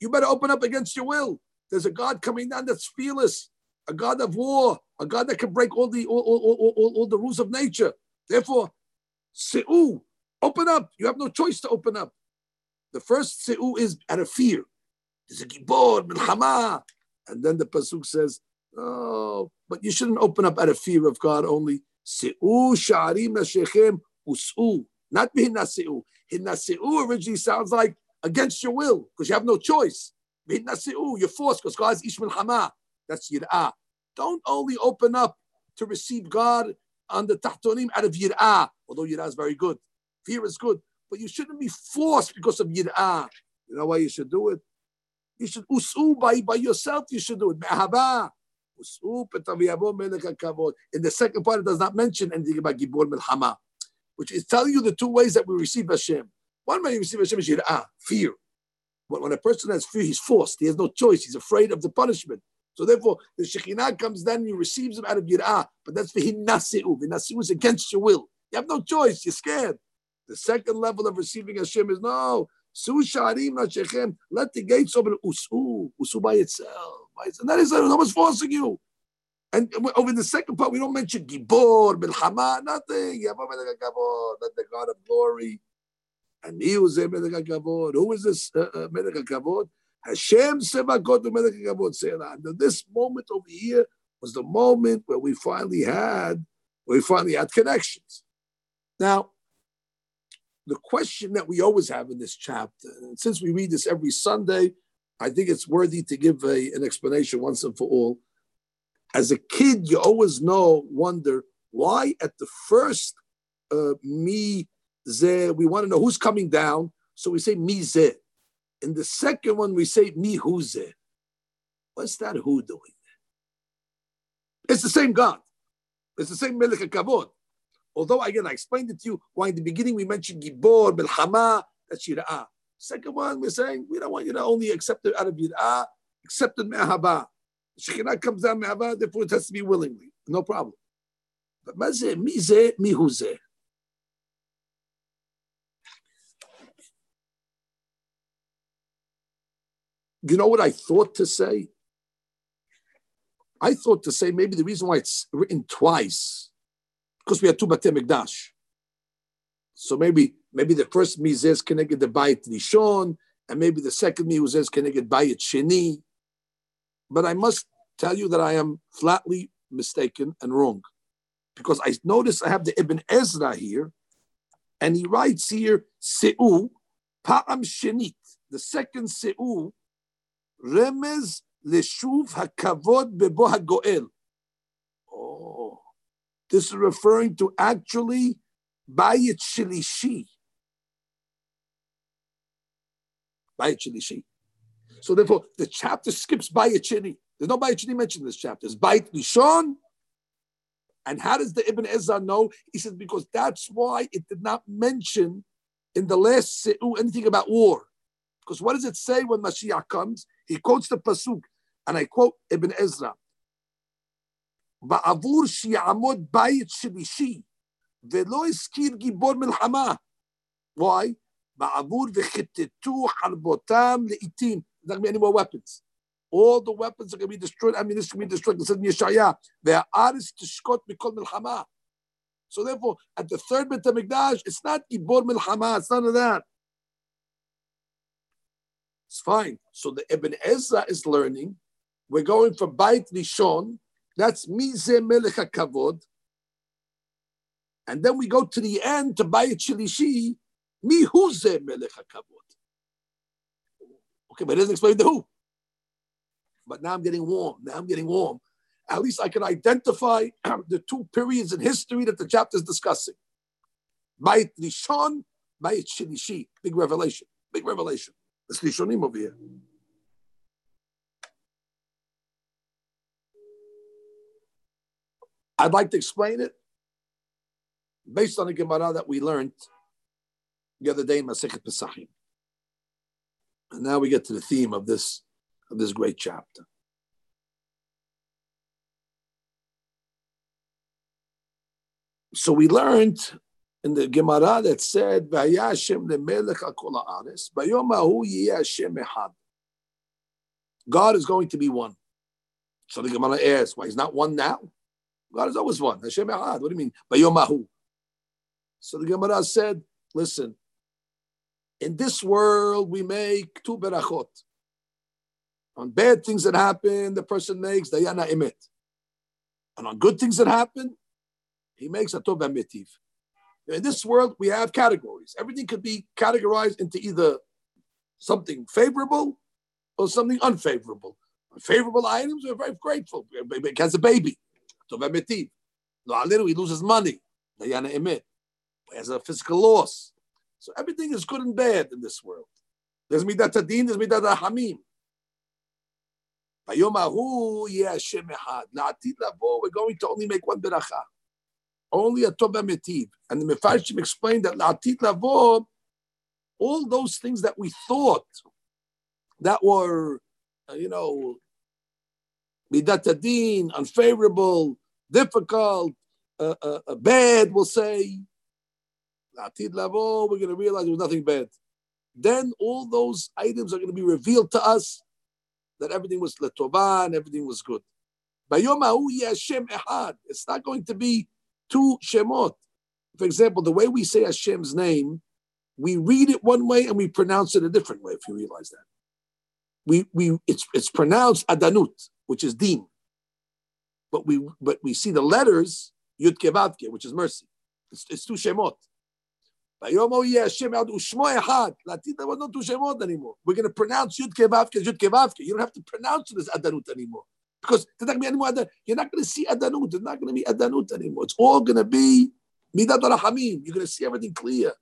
you better open up against your will. There's a God coming down that's fearless, a God of war, a God that can break all the all, all, all, all, the rules of nature. Therefore, Se'u, open up. You have no choice to open up. The first Se'u is out of fear. There's a gibor, milchama. And then the pasuk says, "Oh, but you shouldn't open up out of fear of God only." Se'u sha'arim nashechem us'u, not bihinaseu. Hinaseu originally sounds like against your will because you have no choice. Bihinaseu, you're forced because God is ish milchama. That's yir'ah. Don't only open up to receive God on the tahtonim out of yir'ah, although yir'ah is very good. Fear is good, but you shouldn't be forced because of yir'ah. You know why you should do it? You should usu by, by yourself. You should do it. In the second part, it does not mention anything about gibor milchama, which is telling you the two ways that we receive Hashem. One way you receive Hashem is yirah, fear. But when a person has fear, he's forced. He has no choice. He's afraid of the punishment. So therefore, the Shekhinah comes down and he receives him out of yirah. But that's for him nasi'u. Nasi'u is against your will. You have no choice. You're scared. The second level of receiving Hashem is no. Let the gates open. Usu, usu by itself. And that is no one's forcing you. And over the second part, we don't mention Gibor, Milchama, nothing. Let the God of glory. And he was a Melech HaKavod. Who is this uh, uh, Melech HaKavod? Hashem Sevakot Melech HaKavod Selah. And this moment over here was the moment where we finally had, we finally had connections. Now, the question that we always have in this chapter, and since we read this every Sunday, I think it's worthy to give a, an explanation once and for all. As a kid, you always know, wonder why at the first uh, mi ze, we want to know who's coming down, so we say mi ze. In the second one, we say mi hu ze. What's that who doing? It's the same God. It's the same Melech Kavod. Although again, I explained it to you why in the beginning we mentioned Gibor, Milchama, that's Yira'ah. Second one, we're saying we don't want you to only accept it out of Yira'ah, accept it Me'ahaba. Shekhinah comes down Me'ahaba, therefore it has to be willingly. No problem. But Mazeh, Mizeh, Mihuzeh. You know what I thought to say? I thought to say maybe the reason why it's written twice because we had two Batei Mikdash. So maybe maybe the first mizeh is connected to Bayit Rishon, and maybe the second mizeh is connected Bayit Sheni. But I must tell you that I am flatly mistaken and wrong, because I notice I have the Ibn Ezra here, and he writes here Seu Pa'am Shenit, the second Seu, Remez Leshuv Hakavod Bebo Hagoel. Oh, this is referring to actually Bayit Shilishi. Bayit Sheni So therefore, the chapter skips Bayit Sheni. There's no Bayit Sheni mentioned in this chapter. It's Bayit Rishon. And how does the Ibn Ezra know? He says, because that's why it did not mention in the last Se'u anything about war. Because what does it say when Mashiach comes? He quotes the Pasuk, and I quote Ibn Ezra. בעבור שיעמוד בית שלישי ולא הזכיר גיבור מלחמה. Why? Ba'avur v'chitetu harbotam le'itim. There's not going to be any more weapons. All the weapons are going to be destroyed. Ammunition mean, will be destroyed. It says in Yeshaya, their artists to Shkot mikol milchama. So therefore, at the third Beit HaMikdash, it's not Gibor milchama. It's none of that. It's fine. So the Ibn Ezra is learning. We're going from Beit Rishon. That's Mize Melech HaKavod. And then we go to the end to Beit Shilishi, Mi Huze Melech Kavod. Okay, but it doesn't explain the who. But now I'm getting warm. Now I'm getting warm. At least I can identify the two periods in history that the chapter is discussing. Beit Rishon, Beit Shilishi. Big revelation. Big revelation. It's Rishonim over here. I'd like to explain it based on the Gemara that we learned the other day in Masechet Pesachim. And now we get to the theme of this of this great chapter. So we learned in the Gemara that said, "Vaya Hashem lemelech akol haaretz, bayom yeh Hashem echad." God is going to be one. So the Gemara asks, "Why he's not one now? God is always one. Hashem. What do you mean? Bayom hahu." So the Gemara said, "Listen, in this world we make two berachot. On bad things that happen, the person makes dayana emet, and on good things that happen, he makes a tov mitiv." In this world, we have categories. Everything could be categorized into either something favorable or something unfavorable. Favorable items, we're very grateful. It has a baby. tov emetiv. He loses money. Dayana Emit. He has a physical loss. So everything is good and bad in this world. There's midat adin, there's midat hamim. We're going to only make one beracha only a Tova Metiv. And the Mefarshim explained that La'atit Lavo, all those things that we thought that were, uh, you know, Midat adin, unfavorable, difficult, uh, uh, uh, bad, we'll say, La'atit Lavo, we're going to realize there was nothing bad. Then all those items are going to be revealed to us that everything was Letovah and everything was good. It's not going to be two Shemot. For example, the way we say Hashem's name, we read it one way and we pronounce it a different way, if you realize that. We, we, it's, it's pronounced Adanut, which is Din. But we, but we see the letters, Yud Kevavke, which is mercy. It's, it's two Shemot. There was no two Shemot anymore. We're going to pronounce Yud Kevavke Yud Kevavke. You don't have to pronounce it as Adanut anymore because there's not going to be any more. You're not going to see adanut. There's not going to be adanut anymore. It's all going to be midat rahamim. You're going to see everything clear.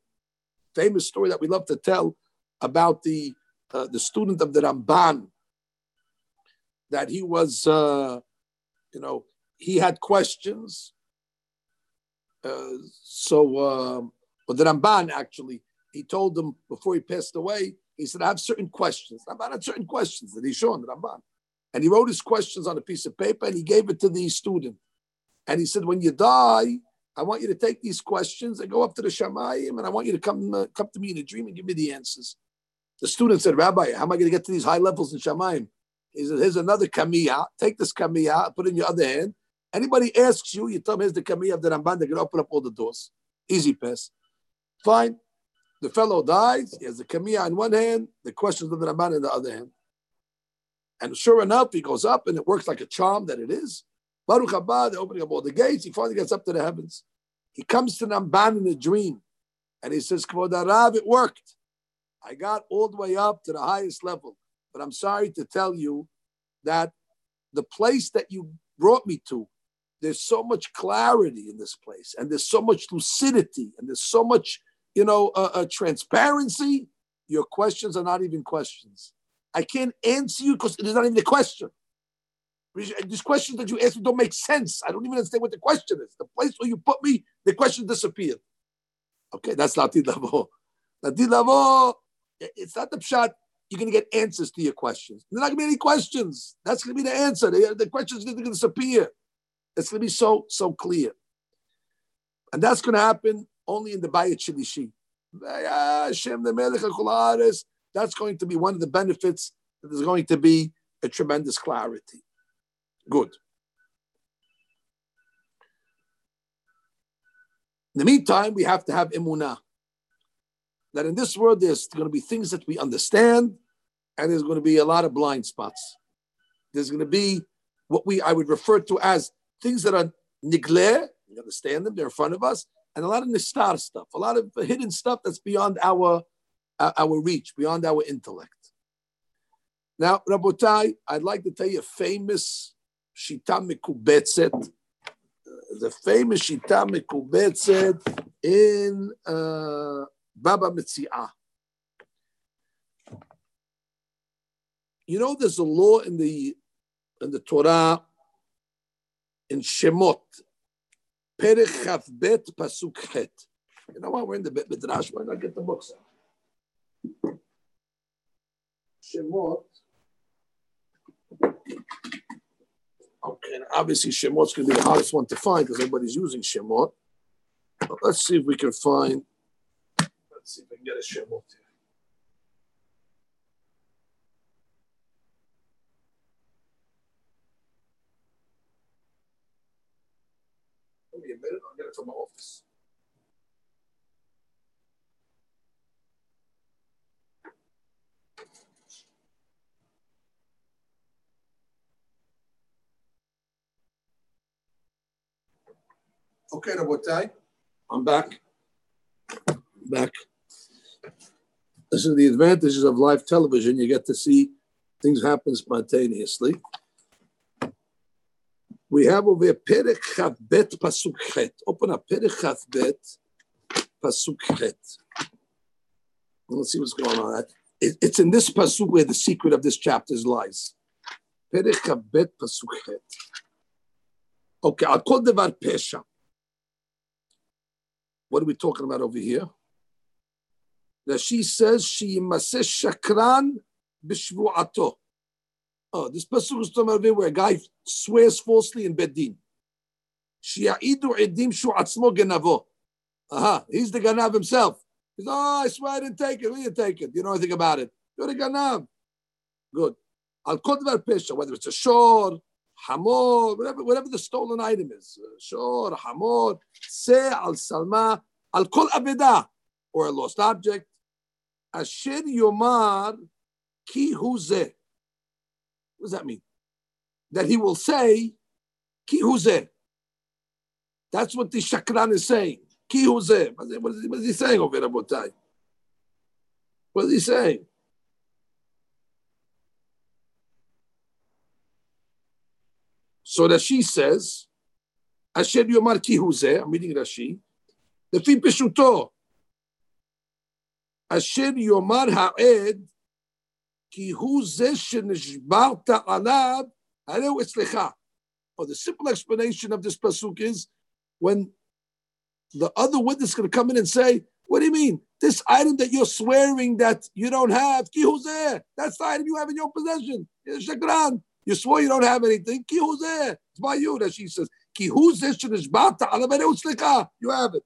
Famous story that we love to tell about the uh, the student of the Ramban. That he was, uh, you know, he had questions. Uh, so, uh, well, the Ramban actually, he told them before he passed away. He said, "I have certain questions. Ramban had certain questions that he's shown the Ramban." And he wrote his questions on a piece of paper and he gave it to the student. And he said, when you die, I want you to take these questions and go up to the Shamayim and I want you to come, uh, come to me in a dream and give me the answers. The student said, Rabbi, how am I going to get to these high levels in Shamayim? He said, here's another kamiya. Take this kamiya, put it in your other hand. Anybody asks you, you tell them, here's the kamiya of the Ramban. They're going to open up all the doors. Easy pass. Fine. The fellow dies. He has the kamiya in one hand, the questions of the Ramban in the other hand. And sure enough, he goes up and it works like a charm that it is. Baruch haba, they're opening up all the gates. He finally gets up to the heavens. He comes to Ramban in a dream and he says, Kvod it worked. I got all the way up to the highest level. But I'm sorry to tell you that the place that you brought me to, there's so much clarity in this place, and there's so much lucidity, and there's so much, you know, uh, transparency. Your questions are not even questions. I can't answer you because it is not even a question. These questions that you ask me don't make sense. I don't even understand what the question is. The place where you put me, the question disappeared. Okay, that's Latid Lavo. Lavo, it's not the pshat. You're going to get answers to your questions. There's not going to be any questions. That's going to be the answer. The, the questions are going to disappear. It's going to be so, so clear. And that's going to happen only in the Bayit Shilishi. That's going to be one of the benefits that is going to be a tremendous clarity. Good. In the meantime, we have to have imunah. That in this world, there's going to be things that we understand, and there's going to be a lot of blind spots. There's going to be what we I would refer to as things that are nigle, you understand them, they're in front of us, and a lot of nistar stuff, a lot of hidden stuff that's beyond our our reach, beyond our intellect. Now, Rabotai, I'd like to tell you a famous Shita Mekubetzet, the famous Shita Mekubetzet in uh, Baba Metziah. You know, there's a law in the in the Torah in Shemot, Perech Chavbet Pasuk Het. You know what? We're in the Midrash. Why not get the books out? Shemot. Okay, obviously Shemot's going to be the hardest one to find because everybody's using Shemot. But let's see if we can find. Let's see if we can get a Shemot here. Give me a minute. I'll get it from office. Okay, Rabotai, I'm back. Back. This is the advantages of live television. You get to see things happen spontaneously. We have over Perek Chavbet Pasuk Chet. Open up Perek Chavbet Pasuk Chet. Let's see what's going on. It, it's in this pasuk where the secret of this chapter lies. Perek Chavbet Pasuk Chet. Okay, I'll call devar pesha. What are we talking about over here? That she says she mases shakran b'shvu'ato. Oh, this pasuk is talking about where a guy swears falsely in bedin. Shi'idu edim shu atzmo genavo. Aha, he's the ganav himself. He's, oh, I swear I didn't take it. We didn't take it. You know anything about it. You're the ganav. Good. Al kodvar pesha, whether it's a shor, hamor, whatever, whatever the stolen item is, uh, shor, hamor, se al salma, al kol abeda, or a lost object, asher yomar ki huze. What does that mean? That he will say, kihuze. That's what the shakran is saying. kihuze. What is, he, what is he saying over there, Botai? What is he saying? So Rashi says, Asher Yomar Ki I'm reading Rashi, Lefi Peshuto, Asher Yomar Ha'ed כי הוא זה שנשברת עליו, הרי הוא אצלך. Or the simple explanation of this pasuk is, when the other witness is going to come in and say, what do you mean? This item that you're swearing that you don't have, ki huzeh, that's the item you have in your possession. Shakran. You swore you don't have anything. Ki huzeh. It's by you that she says. Ki huzeh shenishbata ala You have it.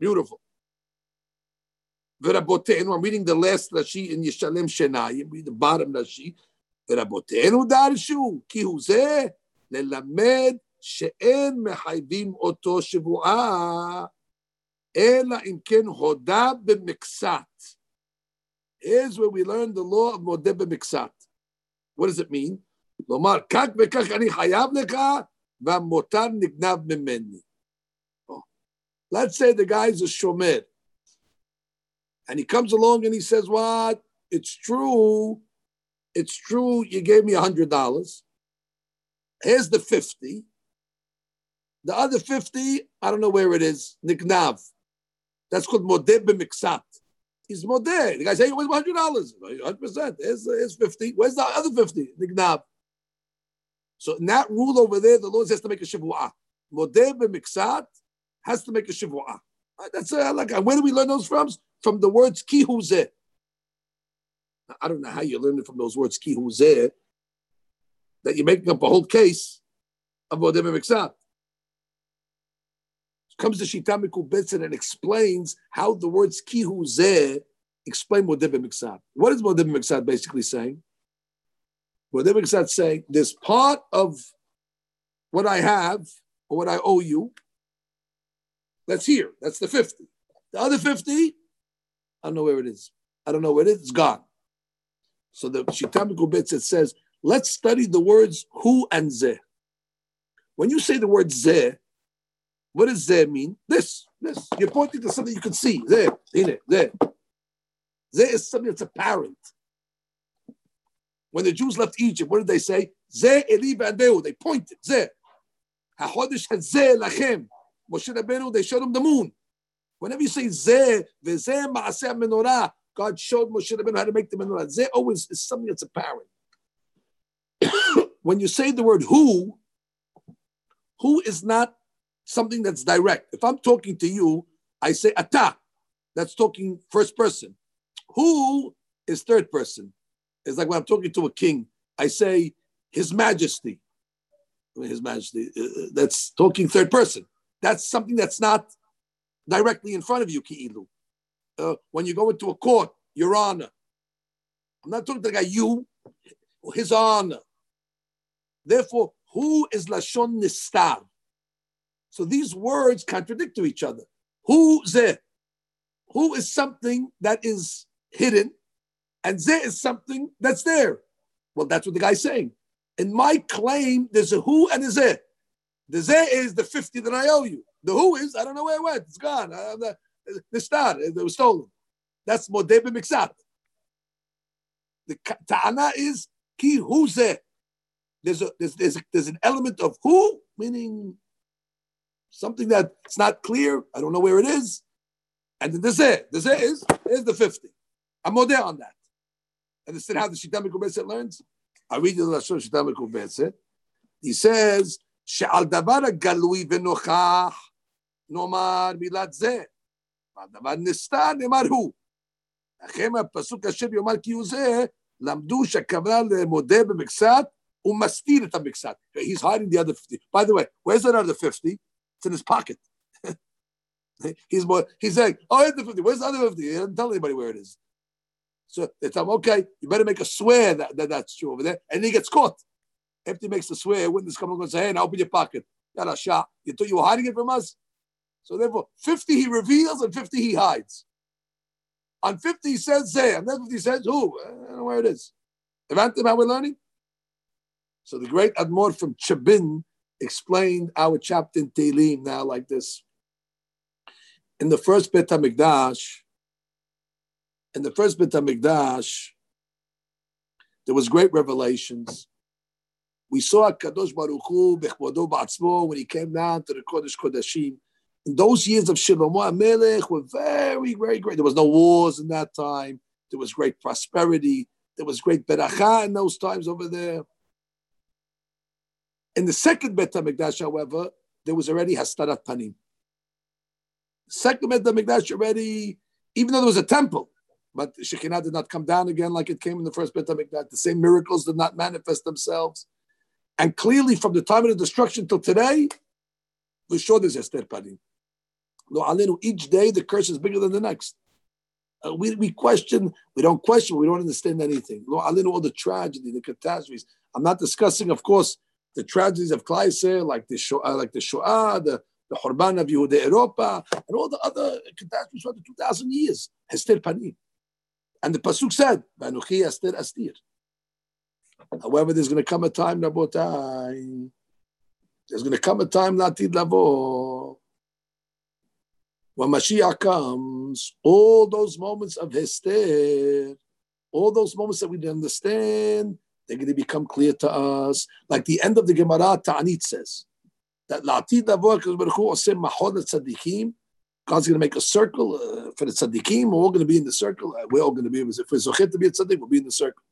Beautiful. V'rabotenu, I'm reading the last Rashi in Yeshalem Shenayim, read the bottom Rashi. ורבותינו דרשו, כי הוא זה ללמד שאין מחייבים אותו שבועה, אלא אם כן הודה במקצת. Here's where we learn the law of מודה במקצת. What does it mean? לומר, כך וכך אני חייב לך, והמותר נגנב ממני. Let's say the guy's a shomer, and he comes along and he says, "What? It's true. It's true. You gave me a hundred dollars. Here's the fifty. The other fifty, I don't know where it is. Niknav. That's called modeh b'miksat. He's modeh. The guy says, "Hey, dollars? Hundred percent. Here's here's fifty. Where's the other fifty? Niknav." So in that rule over there, the Lord has to make a shivuah. Modeh b'miksat has to make a shivuah. That's like where do we learn those from? From the words kihuzeh. I don't know how you learn it from those words kihuzeh. That you're making up a whole case of modeh b'miksat. Comes to Shita and explains how the words kihuzeh explain modeh b'miksat. What is modeh b'miksat basically saying? Whatever that's saying, this part of what I have or what I owe you. That's here. That's the 50. The other 50, I don't know where it is. I don't know where it is. It's gone. So the Shita Mekubetzet it says, let's study the words who and ze. When you say the word ze, what does ze mean? This, this. You're pointing to something you can see. There, in it, there. Ze is something that's apparent. When the Jews left Egypt, what did they say? Ze eli They pointed. Ze. HaChodesh hazeh lachem. Moshe Rabbeinu, they showed him the moon. Whenever you say ze, v'ze ma'aseh menorah, God showed Moshe Rabbeinu how to make the menorah. Ze always is something that's apparent. when you say the word who, who is not something that's direct. If I'm talking to you, I say ata. That's talking first person. Who is third person? It's like when I'm talking to a king, I say His Majesty. His Majesty. Uh, uh, that's talking third person. That's something that's not directly in front of you, ki'ilu. Uh, when you go into a court, Your Honor. I'm not talking to the guy you, His Honor. Therefore, who is lashon nistar? So these words contradict to each other. Who ze? Who is something that is hidden, and ze is something that's there. Well, that's what the guy's saying. In my claim, there's a who and a ze. The ze is the 50 that I owe you. The who is, I don't know where it went. It's gone. Uh, the, the star, it was stolen. That's modeh b'miksat. The ta'ana is ki who ze. There's, a, there's, there's, there's an element of who, meaning something that's not clear. I don't know where it is. And then the ze. The ze is, is the 50. I'm more there on that. Understand how the Shita Mekubetzet learns? I read the Lashon Shita Mekubetzet. He says, שעל דבר הגלוי ונוכח נאמר מילת זה, ועל דבר נסתר נאמר הוא. לכן הפסוק השם יאמר כי הוא זה, למדו שהכוונה למודה במקצת, הוא מסתיר את המקצת. He's hiding the other 50. By the way, where's that other 50? It's in his pocket. he's more, he's saying, oh, here's the 50. Where's the other 50? He doesn't tell anybody where it is. So they tell him, okay, you better make a swear that, that that's true over there. And he gets caught. He makes the swear, witness come and say, hey, now open your pocket. Got a shot. You thought you were hiding it from us? So therefore, 50 he reveals and 50 he hides. On 50 he says there, and then 50 says who? I don't know where it is. Evantim, how we're learning? So the great Admor from Chabin explained our chapter in Tehillim now like this. In the first Bet HaMikdash, in the first Bet HaMikdash, there was great revelations. We saw Kadosh Baruch Hu bechvodo ba'atzmo when he came down to the Kodesh Kodashim. In those years of Shlomo Melech were very, very great. There was no wars in that time. There was great prosperity. There was great beracha in those times over there. In the second Bet HaMikdash, however, there was already Hastarat Panim. Second Bet HaMikdash already, even though there was a temple, but Shekhinah did not come down again like it came in the first Bet HaMikdash. The same miracles did not manifest themselves. And clearly, from the time of the destruction till today, we show there's Esther Panim. Each day, the curse is bigger than the next. Uh, we, we question, we don't question, we don't understand anything. All the tragedy, the catastrophes. I'm not discussing, of course, the tragedies of Kleise, like the Shoah, like the Shoah, the, the Horban of Yehuda Europa, and all the other catastrophes for the 2,000 years. Hester Panim. And the Pasuk said, Vanuchi Esther Astir. However, there's going to come a time, Rabotai. There's going to come a time, Latid Lavo. When Mashiach comes, all those moments of Hester, all those moments that we didn't understand, they're going to become clear to us. Like the end of the Gemara, Ta'anit says that Latid La'atid God's going to make a circle uh, for the tzaddikim. We're all going to be in the circle. We're all going to be, if we're zochet to be a tzaddik, we'll be in the circle.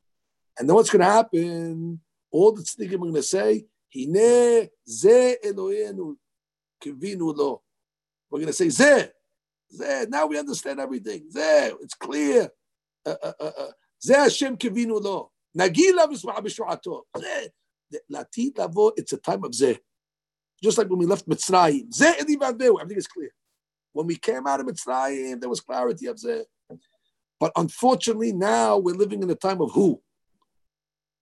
And then what's going to happen? All the tzaddikim are going to say, Hine ze Eloheinu kivinu lo. We're going to say, ze, ze. Now we understand everything. Ze, it's clear. Uh, uh, uh. Ze Hashem kivinu lo. Nagila b'shu'ato. Latid lavo, it's a time of ze. Just like when we left Mitzrayim. Zeh everything is clear. When we came out of Mitzrayim, there was clarity of ze. But unfortunately, now we're living in a time of who?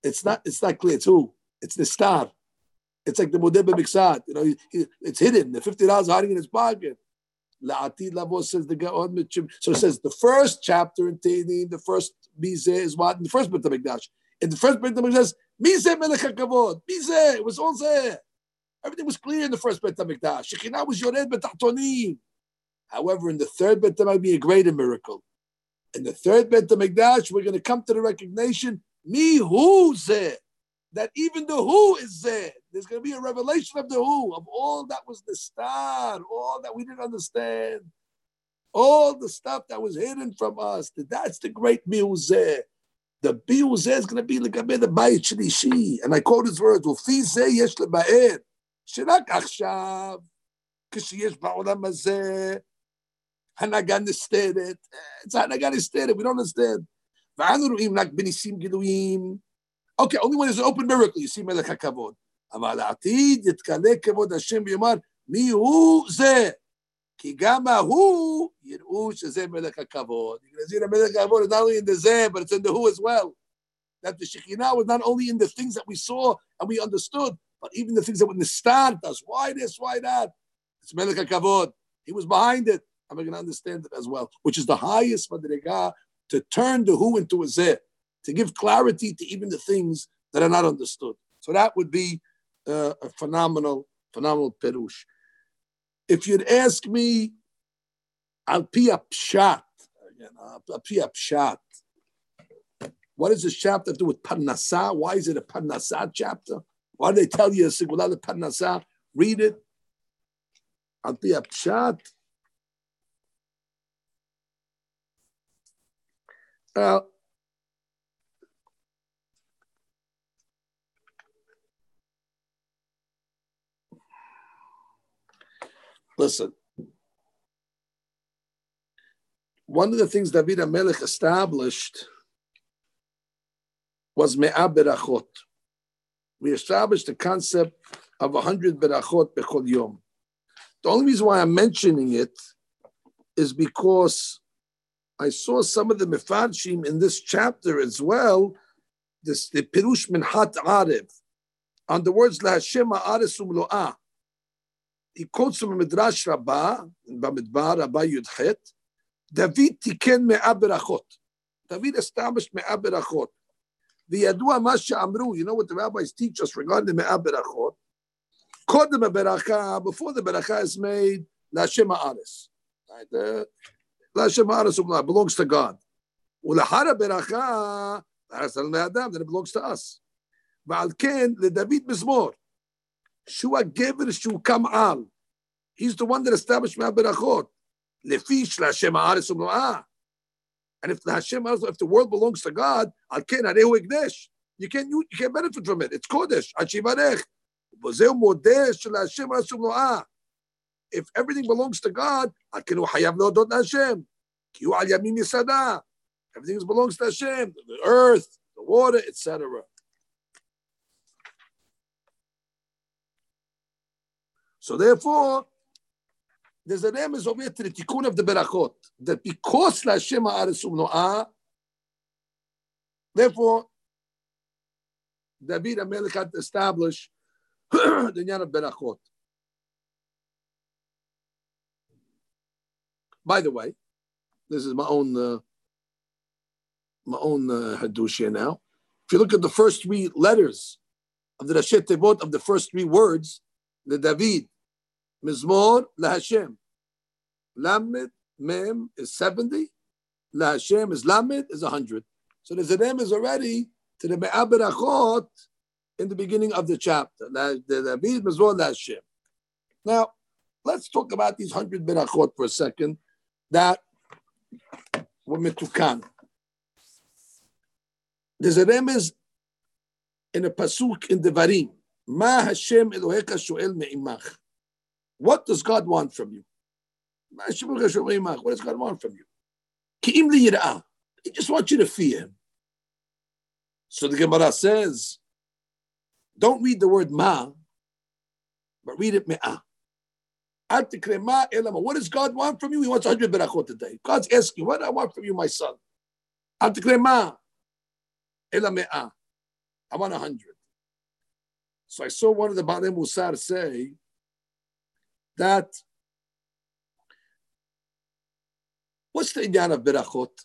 It's not. It's not clear. It's who? It's the star. It's like the Modeh B'miksat. You know, he, he, it's hidden. The fifty dollars hiding in his pocket. Lavo says the Gaon. So it says the first chapter in Tehillim, the first Mize is what in the first Beit Hamikdash. In the first Beit Hamikdash says Mize Melech Hakavod. Mize. It was all there. Everything was clear in the first Beit Hamikdash. Shekhinah was Yored Betachtonim. However, in the third Beit might be a greater miracle. In the third Beit Hamikdash, we're going to come to the recognition, me who's there, that even the who is there. There's going to be a revelation of the who, of all that was the star, all that we didn't understand, all the stuff that was hidden from us. That's the great Miuzeh. The Biuzeh is going to be like a bit of Bayit Shlishi. And I quote his words, "Ufi zeh yesh leba'er, שרק עכשיו, כשיש בעולם הזה, הנהגה נסתרת, it's הנהגה נסתרת, we don't understand. ואנו רואים רק בניסים גילויים. Okay, only when there's an open miracle, you see מלך הכבוד. אבל העתיד יתגלה כבוד השם ויאמר, מי הוא זה? כי גם ההוא יראו שזה מלך הכבוד. You can see the מלך הכבוד is not only in the זה, but it's in the who as well. That the Shekhinah was not only in the things that we saw and we understood, but even the things that when the start us, why this, why that? It's Melech HaKavod. He was behind it. And we're going to understand it as well, which is the highest madriga to turn the who into a zeh, to give clarity to even the things that are not understood. So that would be uh, a phenomenal, phenomenal perush. If you'd ask me, al pia pshat, al pia pshat, what does this chapter do with parnasa? Why is it a parnasa chapter? Why do they tell you a Sigulal Parnasa? Read it. Al Pi Pshat. Well, listen. One of the things David Amelech established was Me'ah Berachot we established the concept of a hundred berachot bechol yom. The only reason why I'm mentioning it is because I saw some of the mefarshim in this chapter as well. This the pirush minhat arev on the words la Hashem haaretz umloah. He quotes from Midrash Rabbah in Bamidbar Rabbah Yudchet. David tiken me'ah berachot. David established me'ah berachot. וידוע מה שאמרו, you know what the rabbis teach us regarding the me'ah berachot? קודם הברכה, before the beracha is made, להשם הארץ. להשם הארץ belongs to God. ולאחר הברכה, הארץ על האדם, then it belongs to us. ועל כן, לדוד מזמור, שהוא הגבר שהוא קם על. He's the one that established מהברכות. לפי שלהשם הארץ ומלואה. And if the Hashem, if the world belongs to God, al ken you can you, you can benefit from it. It's kodesh. if everything belongs to God, everything belongs to Hashem, the earth, the water, etc. So therefore, there's a remez over here to the tikkun of the berachot that because Hashem haaretz umnoah, therefore David Amelech had to establish the Nyan of berachot. By the way, this is my own uh, my own uh, hadush here now. If you look at the first three letters of the Rashet Tevot of the first three words, the David Mizmor LaHashem. Lamed Mem is 70. LaHashem is Lamed is 100. So the Zedem is already to the Me'aberachot in the beginning of the chapter. The David Mizmor LaHashem. Now, let's talk about these 100 Berachot for a second that were Metukan. There's a is in a pasuk in the Varim. Ma Hashem Eloheka Shoel Me'imach. What does God want from you? Ma Hashem Eloheka Shoel Me'imach. What does God want from you? He just wants you to fear him. So the Gemara says, don't read the word ma, but read it me'ah. What does God want from you? He wants 100 berachot a day. God's asking, what do I want from you, my son? I want a hundred. So I saw one of the Baalei Musar say that what's the inyan of berachot?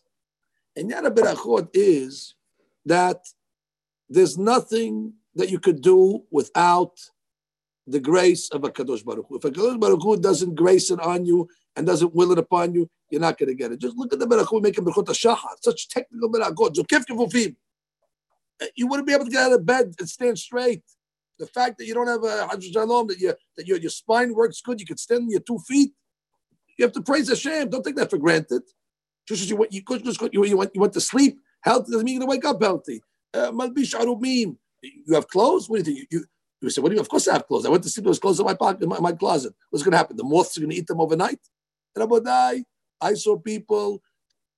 Inyan of berachot is that there's nothing that you could do without the grace of a Kadosh Baruch Hu. If a Kadosh Baruch Hu doesn't grace it on you and doesn't will it upon you, you're not going to get it. Just look at the Baruch Hu making Berachot HaShachar, such technical Berachot. Kifufim. You wouldn't be able to get out of bed and stand straight. The fact that you don't have a Hajj Shalom, that, you, that your, your spine works good, you can stand on your two feet, you have to praise Hashem. Don't take that for granted. Just you went, you, just, you, you, went, you went to sleep, healthy doesn't mean you're going to wake up healthy. Uh. You have clothes? What do you think? You, you say, what do you mean? Of course I have clothes. I went to sleep, was clothes in my pocket, in my, my closet. What's going to happen? The moths are going to eat them overnight? And I saw people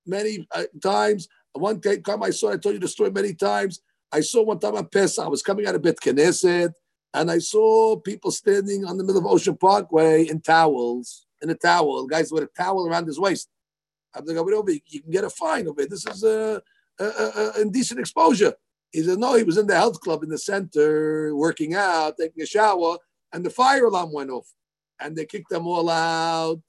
many uh, times. One time I saw, I told you the story many times. I saw one time on Pesach, I was coming out of Bet Knesset, and I saw people standing on the middle of Ocean Parkway in towels, in a towel, guys with a towel around his waist. I'm like, over, you can get a fine over it. This is a, a, a, a indecent exposure. He said, no, he was in the health club in the center, working out, taking a shower, and the fire alarm went off. And they kicked them all out.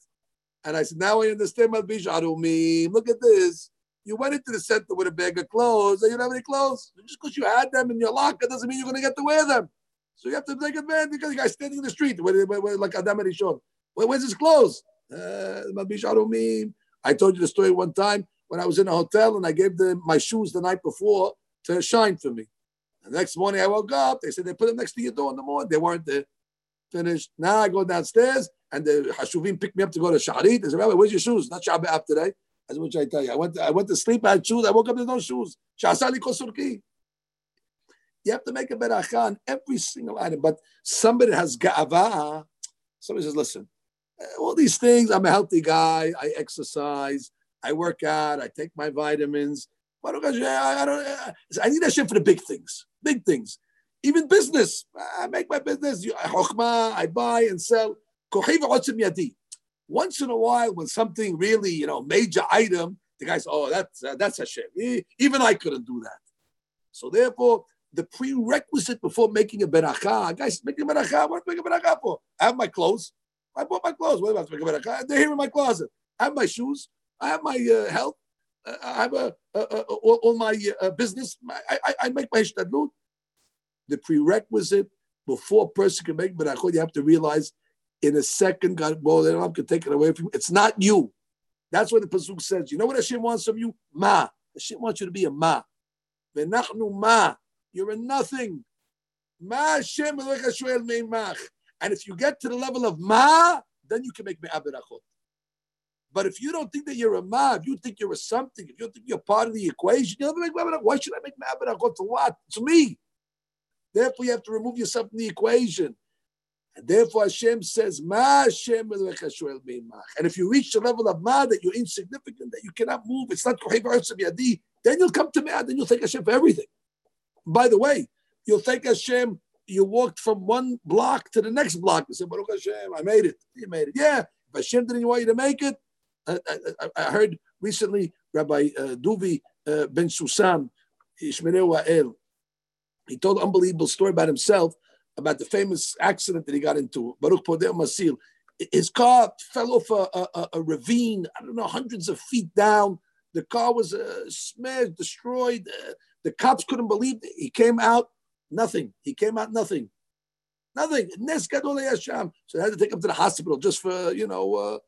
And I said, now I understand what Bisharumim. Look at this. You went into the center with a bag of clothes and you don't have any clothes. Just because you had them in your locker doesn't mean you're going to get to wear them. So you have to take advantage because the guy's standing in the street where, where, where, like Adam Rishon. Where, where's his clothes? Uh, I told you the story one time when I was in a hotel and I gave them my shoes the night before to shine for me. The next morning I woke up, they said they put them next to your door in the morning. They weren't there. Finished. Now I go downstairs and the Hashuvim picked me up to go to Shaharit. They said, Rabbi, where's your shoes? Not Shabbat today. I said, what I tell you? I went, to, I went to sleep, I had shoes. I woke up, there's no shoes. Shasali kosurki. You have to make a beracha on every single item. But somebody has ga'ava. Somebody says, listen, eh, all these things, I'm a healthy guy. I exercise. I work out. I take my vitamins. I, don't, I need that shit for the big things. Big things. Even business. I make my business. I buy and sell. Once in a while, when something really, you know, major item, the guy says, oh, that's, uh, that's Hashem. Even I couldn't do that. So therefore, the prerequisite before making a beracha, guys, making a beracha, what make a beracha for? I have my clothes. I bought my clothes. What about to make a beracha? They're here in my closet. I have my shoes. I have my uh, health. I have a, all, all, my uh, business. I, I, I, make my shtadlut. The prerequisite before a person can make berachot, you have to realize in a second, God, well, don't have to take it away from you. It's not you. That's what the pasuk says. You know what Hashem wants from you? Ma. Hashem wants you to be a ma. V'nachnu ma. You're a nothing. Ma Hashem And if you get to the level of ma, then you can make me'ah berachot. But if you don't think that you're a ma, if you think you're a something, if you think you're part of the equation, you'll make me'ah Why should I make me'ah berachot to what? To me. Therefore, you have to remove yourself from the equation. And therefore, Hashem says, Ma Hashem And if you reach the level of Ma that you're insignificant, that you cannot move, it's not then you'll come to me, then you'll thank Hashem for everything. By the way, you'll thank Hashem. You walked from one block to the next block. You said, Baruch Hashem, I made it. You made it. Yeah. If Hashem didn't want you to make it, I, I, heard recently Rabbi uh, Duvi uh, Bensoussan, Wa'el, he told an unbelievable story about himself about the famous accident that he got into, Baruch Podeh Masil. His car fell off a, a, a, ravine, I don't know, hundreds of feet down. The car was uh, smashed, destroyed. Uh, the cops couldn't believe it. He came out, nothing. He came out, nothing. Nothing. So they had to take him to the hospital just for, you know, uh,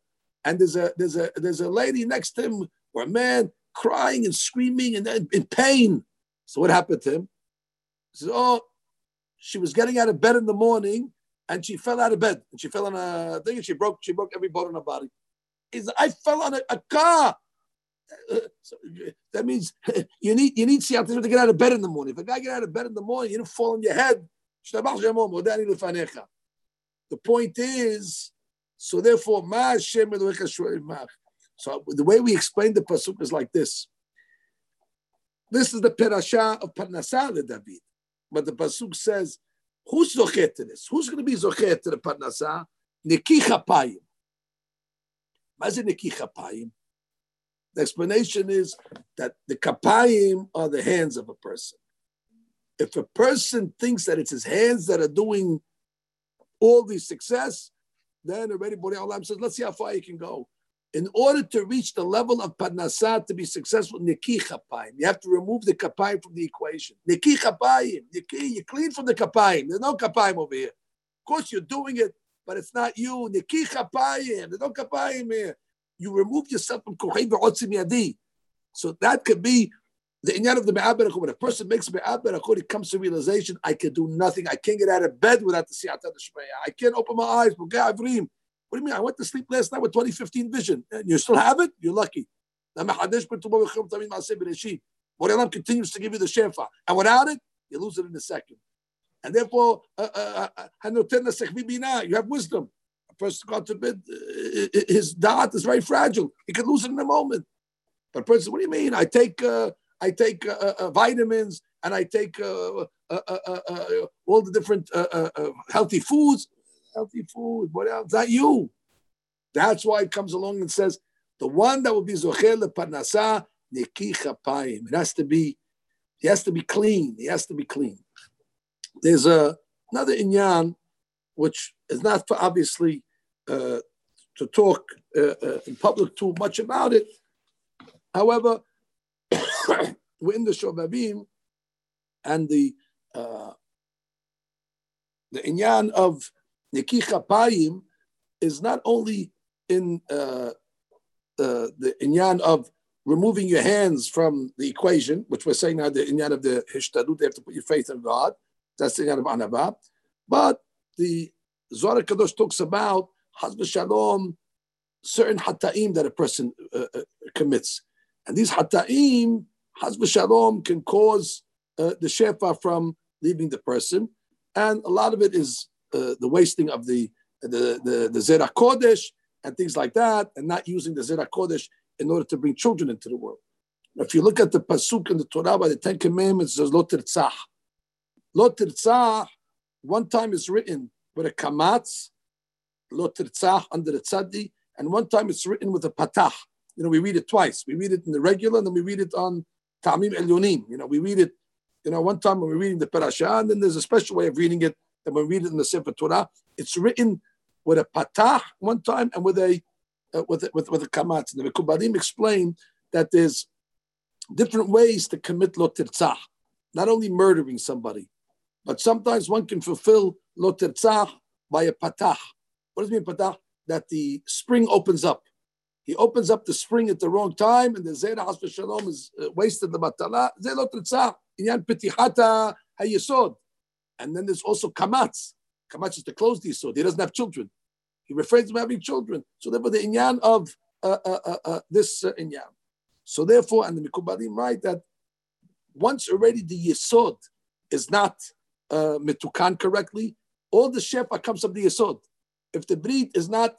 and there's a there's a there's a lady next to him or a man crying and screaming and in pain. So what happened to him? He says, Oh, she was getting out of bed in the morning and she fell out of bed and she fell on a thing and she broke she broke every bone in her body. Is I fell on a, a car. So that means you need you need to get out of bed in the morning. If a guy get out of bed in the morning, you don't fall on your head. The point is, so therefore, Ma Hashem so the way we explain the pasuk is like this. This is the perasha of Parnasah the David. But the pasuk says, who's zochet to this? Who's going to be zochet to the parnasa? Neki chapayim. What's neki chapayim? The explanation is that the kapayim are the hands of a person. If a person thinks that it's his hands that are doing all the success, then already Borei Olam says, let's see how far you can go. In order to reach the level of Parnasah to be successful, Niki Chapayim, you have to remove the Kapayim from the equation. Niki Chapayim, you clean from the Kapayim. There's no Kapayim over here. Of course, you're doing it, but it's not you. Niki Chapayim, there's no Kapayim here. You remove yourself from Kochei Be'otzim Yadi. So that could be the inyan of the Me'aber When a person makes Me'aber he comes to realization, I can do nothing. I can't get out of bed without the Siyata Deshmaya. I can't open my eyes. What do you mean? I went to sleep last night with 2015 vision. And you still have it? You're lucky. Borei Olam continues to give you the shefa. And without it, you lose it in a second. And therefore, uh, uh, uh, you have wisdom. A person, God forbid, his da'at is very fragile. He could lose it in a moment. But a person, what do you mean? I take uh, I take uh, uh, uh, vitamins and I take all the different healthy foods. Healthy food, what else? Not you. That's why it comes along and says the one that will be zochel parnasa neki chapayim. It has to be, he has to be clean. He has to be clean. There's a, another inyan which is not for obviously uh, to talk uh, uh, in public too much about it. However, we're in the Shovavim, and the uh, the inyan of Neki Chapayim is not only in uh, uh, the inyan of removing your hands from the equation, which we're saying now the inyan of the hishtadut, they have to put your faith in God. That's the inyan of anava. But the Zohar Kadosh talks about Hazb Shalom, certain hataim that a person uh, uh, commits. And these hataim Haz Shalom can cause uh, the shefa from leaving the person, and a lot of it is uh, the wasting of the the the, the zera kodesh and things like that, and not using the zera kodesh in order to bring children into the world. If you look at the pasuk in the Torah by the Ten Commandments, says lo tirtzah. Lo tirtzah, one time is written with a kamatz, lo tirtzah under the tzadi, and one time it's written with a patah. You know, we read it twice. We read it in the regular, and then we read it on Ta'amim Elyonim. You know, we read it, you know, one time when we're reading the parasha, and then there's a special way of reading it, and we read it in the Sefer Torah. It's written with a patah one time and with a uh, with, a, with with a kamatz. And the Mekubalim explain that there's different ways to commit lotirtzah, not only murdering somebody, but sometimes one can fulfill lotirtzah by a patah. What does it mean patah? That the spring opens up. He opens up the spring at the wrong time, and the Zera Hasbe Shalom is uh, wasted the Batala. Zelot Ritzah, Inyan Petihata Hayesod. And then there's also Kamatz. Kamatz is to close the Yisod. He doesn't have children. He refrains from having children. So therefore, the Inyan of uh, uh, uh, uh this uh, Inyan. So therefore, and the Mikubalim write that once already the Yisod is not uh, metukan correctly, all the shefa comes from the Yisod. If the breed is not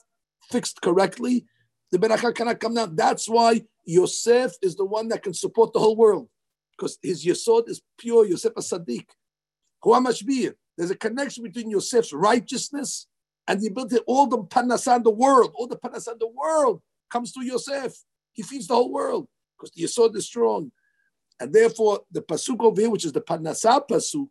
fixed correctly, the beracha cannot come down. That's why Yosef is the one that can support the whole world because his Yosod is pure Yosef a Sadiq. There's a connection between Yosef's righteousness and the ability, all the parnasa in the world, all the parnasa in the world comes through Yosef. He feeds the whole world because the Yosod is strong. And therefore, the pasuk over here, which is the parnasa pasuk,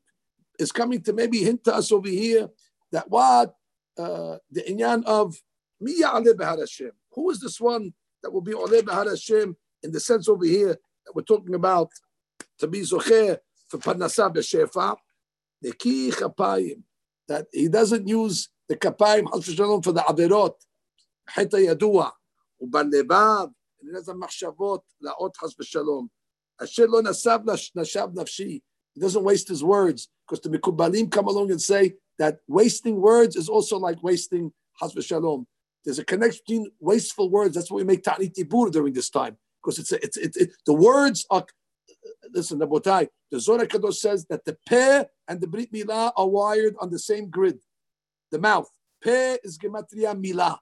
is coming to maybe hint to us over here that what uh, the inyan of Miya Hashem. Who is this one that will be Oleh Behar Hashem in the sense over here that we're talking about to be Zocher for Parnasah B'Shefa? The Ki Chapayim, that he doesn't use the Kapayim Shalom for the Averot, Heta Yadua, ובלבב, אין איזה מחשבות לאות חס ושלום. אשר לא נסב נשב נפשי. He doesn't waste his words, because the Mikubalim come along and say that wasting words is also like wasting Has v'shalom. There's a connection between wasteful words. That's what we make Ta'anit Dibur during this time. Because it's, it's, it's, it, the words are, listen, Nabotai, the Zohar Kadosh says that the Peh and the Brit Milah are wired on the same grid. The mouth. Peh is Gematria Milah.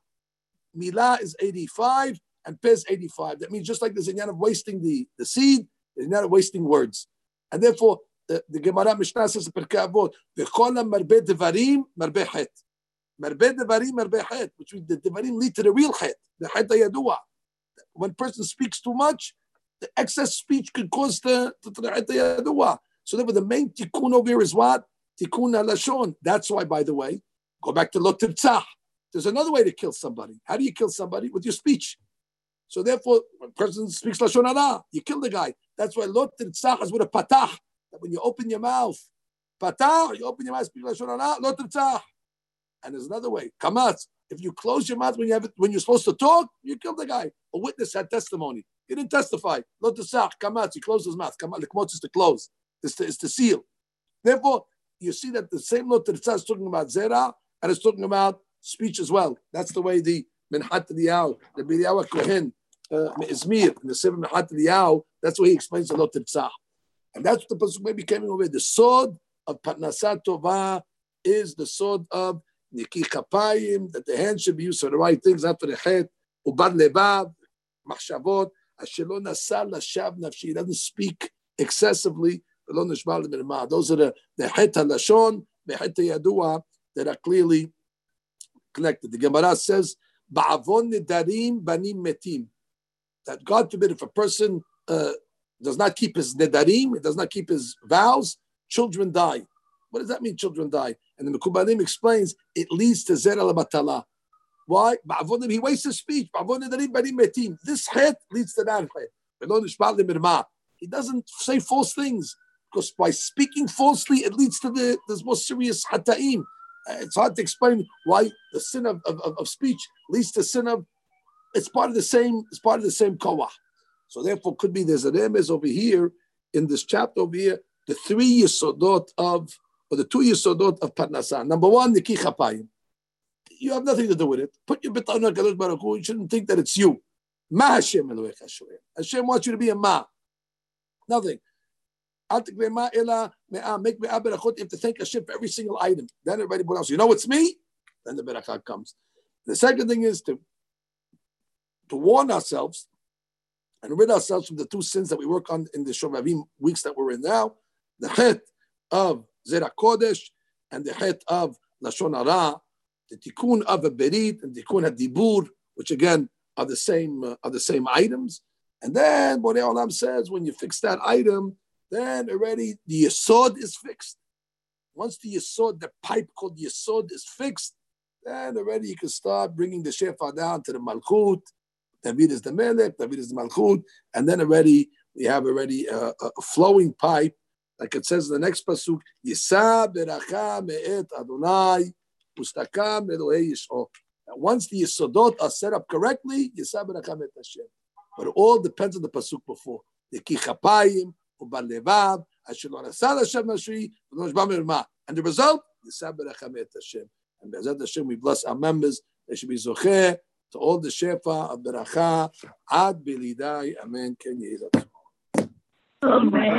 Milah is 85 and Peh is 85. That means just like there's a of wasting the, the seed, there's a of wasting words. And therefore, the, the Gemara Mishnah says, Pirkei Avot, V'chol marbe devarim marbe het. Marbe devarim, marbe het, which means the devarim lead to the real het, the het yadua. When person speaks too much, the excess speech could cause the, the, the yadua. So therefore, the main tikkun over here is what? Tikkun halashon. That's why, by the way, go back to lo There's another way to kill somebody. How do you kill somebody? With your speech. So therefore, when person speaks lashon hara, you kill the guy. That's why lo tirtzach is with a patah. That when you open your mouth, patah, you open your mouth, speak lashon hara, lo tirtzach. And there's another way, kamatz. If you close your mouth when you have it, when you're supposed to talk, you kill the guy. A witness had testimony. He didn't testify. Lo tirtzach, kamatz. He closed his mouth. Kamatz, the is to close. It's to, it's to seal. Therefore, you see that the same lo tirtzach is talking about zera and it's talking about speech as well. That's the way the Minhat Eliyahu, the Biriyahu Kohen, uh, Izmir, in the seven Minhat Eliyahu, that's why he explains a lot Tzah. And that's what the Pasuk maybe came away. The sword of Patnasat Tova is the sword of Niki Kapayim, that the hand should be used for the right things after the head, Ubad Lebav, Machshavot, Lashav Nafshi, he doesn't speak excessively. Those are the, the HaLashon, the Het Yadua that are clearly connected. The Gemara says, Ba'avon nedarim banim metim. That God forbid if a person uh, does not keep his nedarim, does not keep his vows, children die. What does that mean, children die? And the Mekubalim explains it leads to zer al. Why? He wastes his speech. This het leads to that. He doesn't say false things because by speaking falsely, it leads to the, most serious hataim. Uh, it's hard to explain why the sin of, of, of speech leads to sin of. It's part of the same. It's part of the same koah. So therefore, could be there's an emes over here in this chapter over here. The three yisodot of or the two yisodot of parnasa. Number one, the kichapayim. You have nothing to do with it. Put your bitan on Baruch Hu. You shouldn't think that it's you. Ma Hashem Hashem wants you to be a ma. Nothing. Make me'ah berachot. You have to thank Hashem for every single item. Then everybody else, you know it's me. Then the berachah comes. The second thing is to to warn ourselves and rid ourselves from the two sins that we work on in the Shovavim weeks that we're in now, the het of Zera Kodesh and the het of Lashon Hara, the tikkun of a berit and tikkun hadibur, which again are the same uh, are the same items. And then Borei Olam says, when you fix that item, then already the yesod is fixed. Once the yesod, the pipe called yesod is fixed, then already you can start bringing the shefa down to the malchut. David is the melech, David is the malchut, and then already we have already a, a flowing pipe, like it says in the next pasuk, Yisa beracha me'et Adonai ustakam elohe yisho. Once the yisodot are set up correctly, Yisa beracha me'et Hashem. But it all depends on the pasuk before. Yeki chapayim ubalevav asher lo nasal Hashem nashri v'nosh ba'merma. And the result, Yisa beracha me'et Hashem. And Be'ezat Hashem, we bless our members. They should be zocher to all the shefa of beracha ad bilidai, Amen. Ken yehi Amen.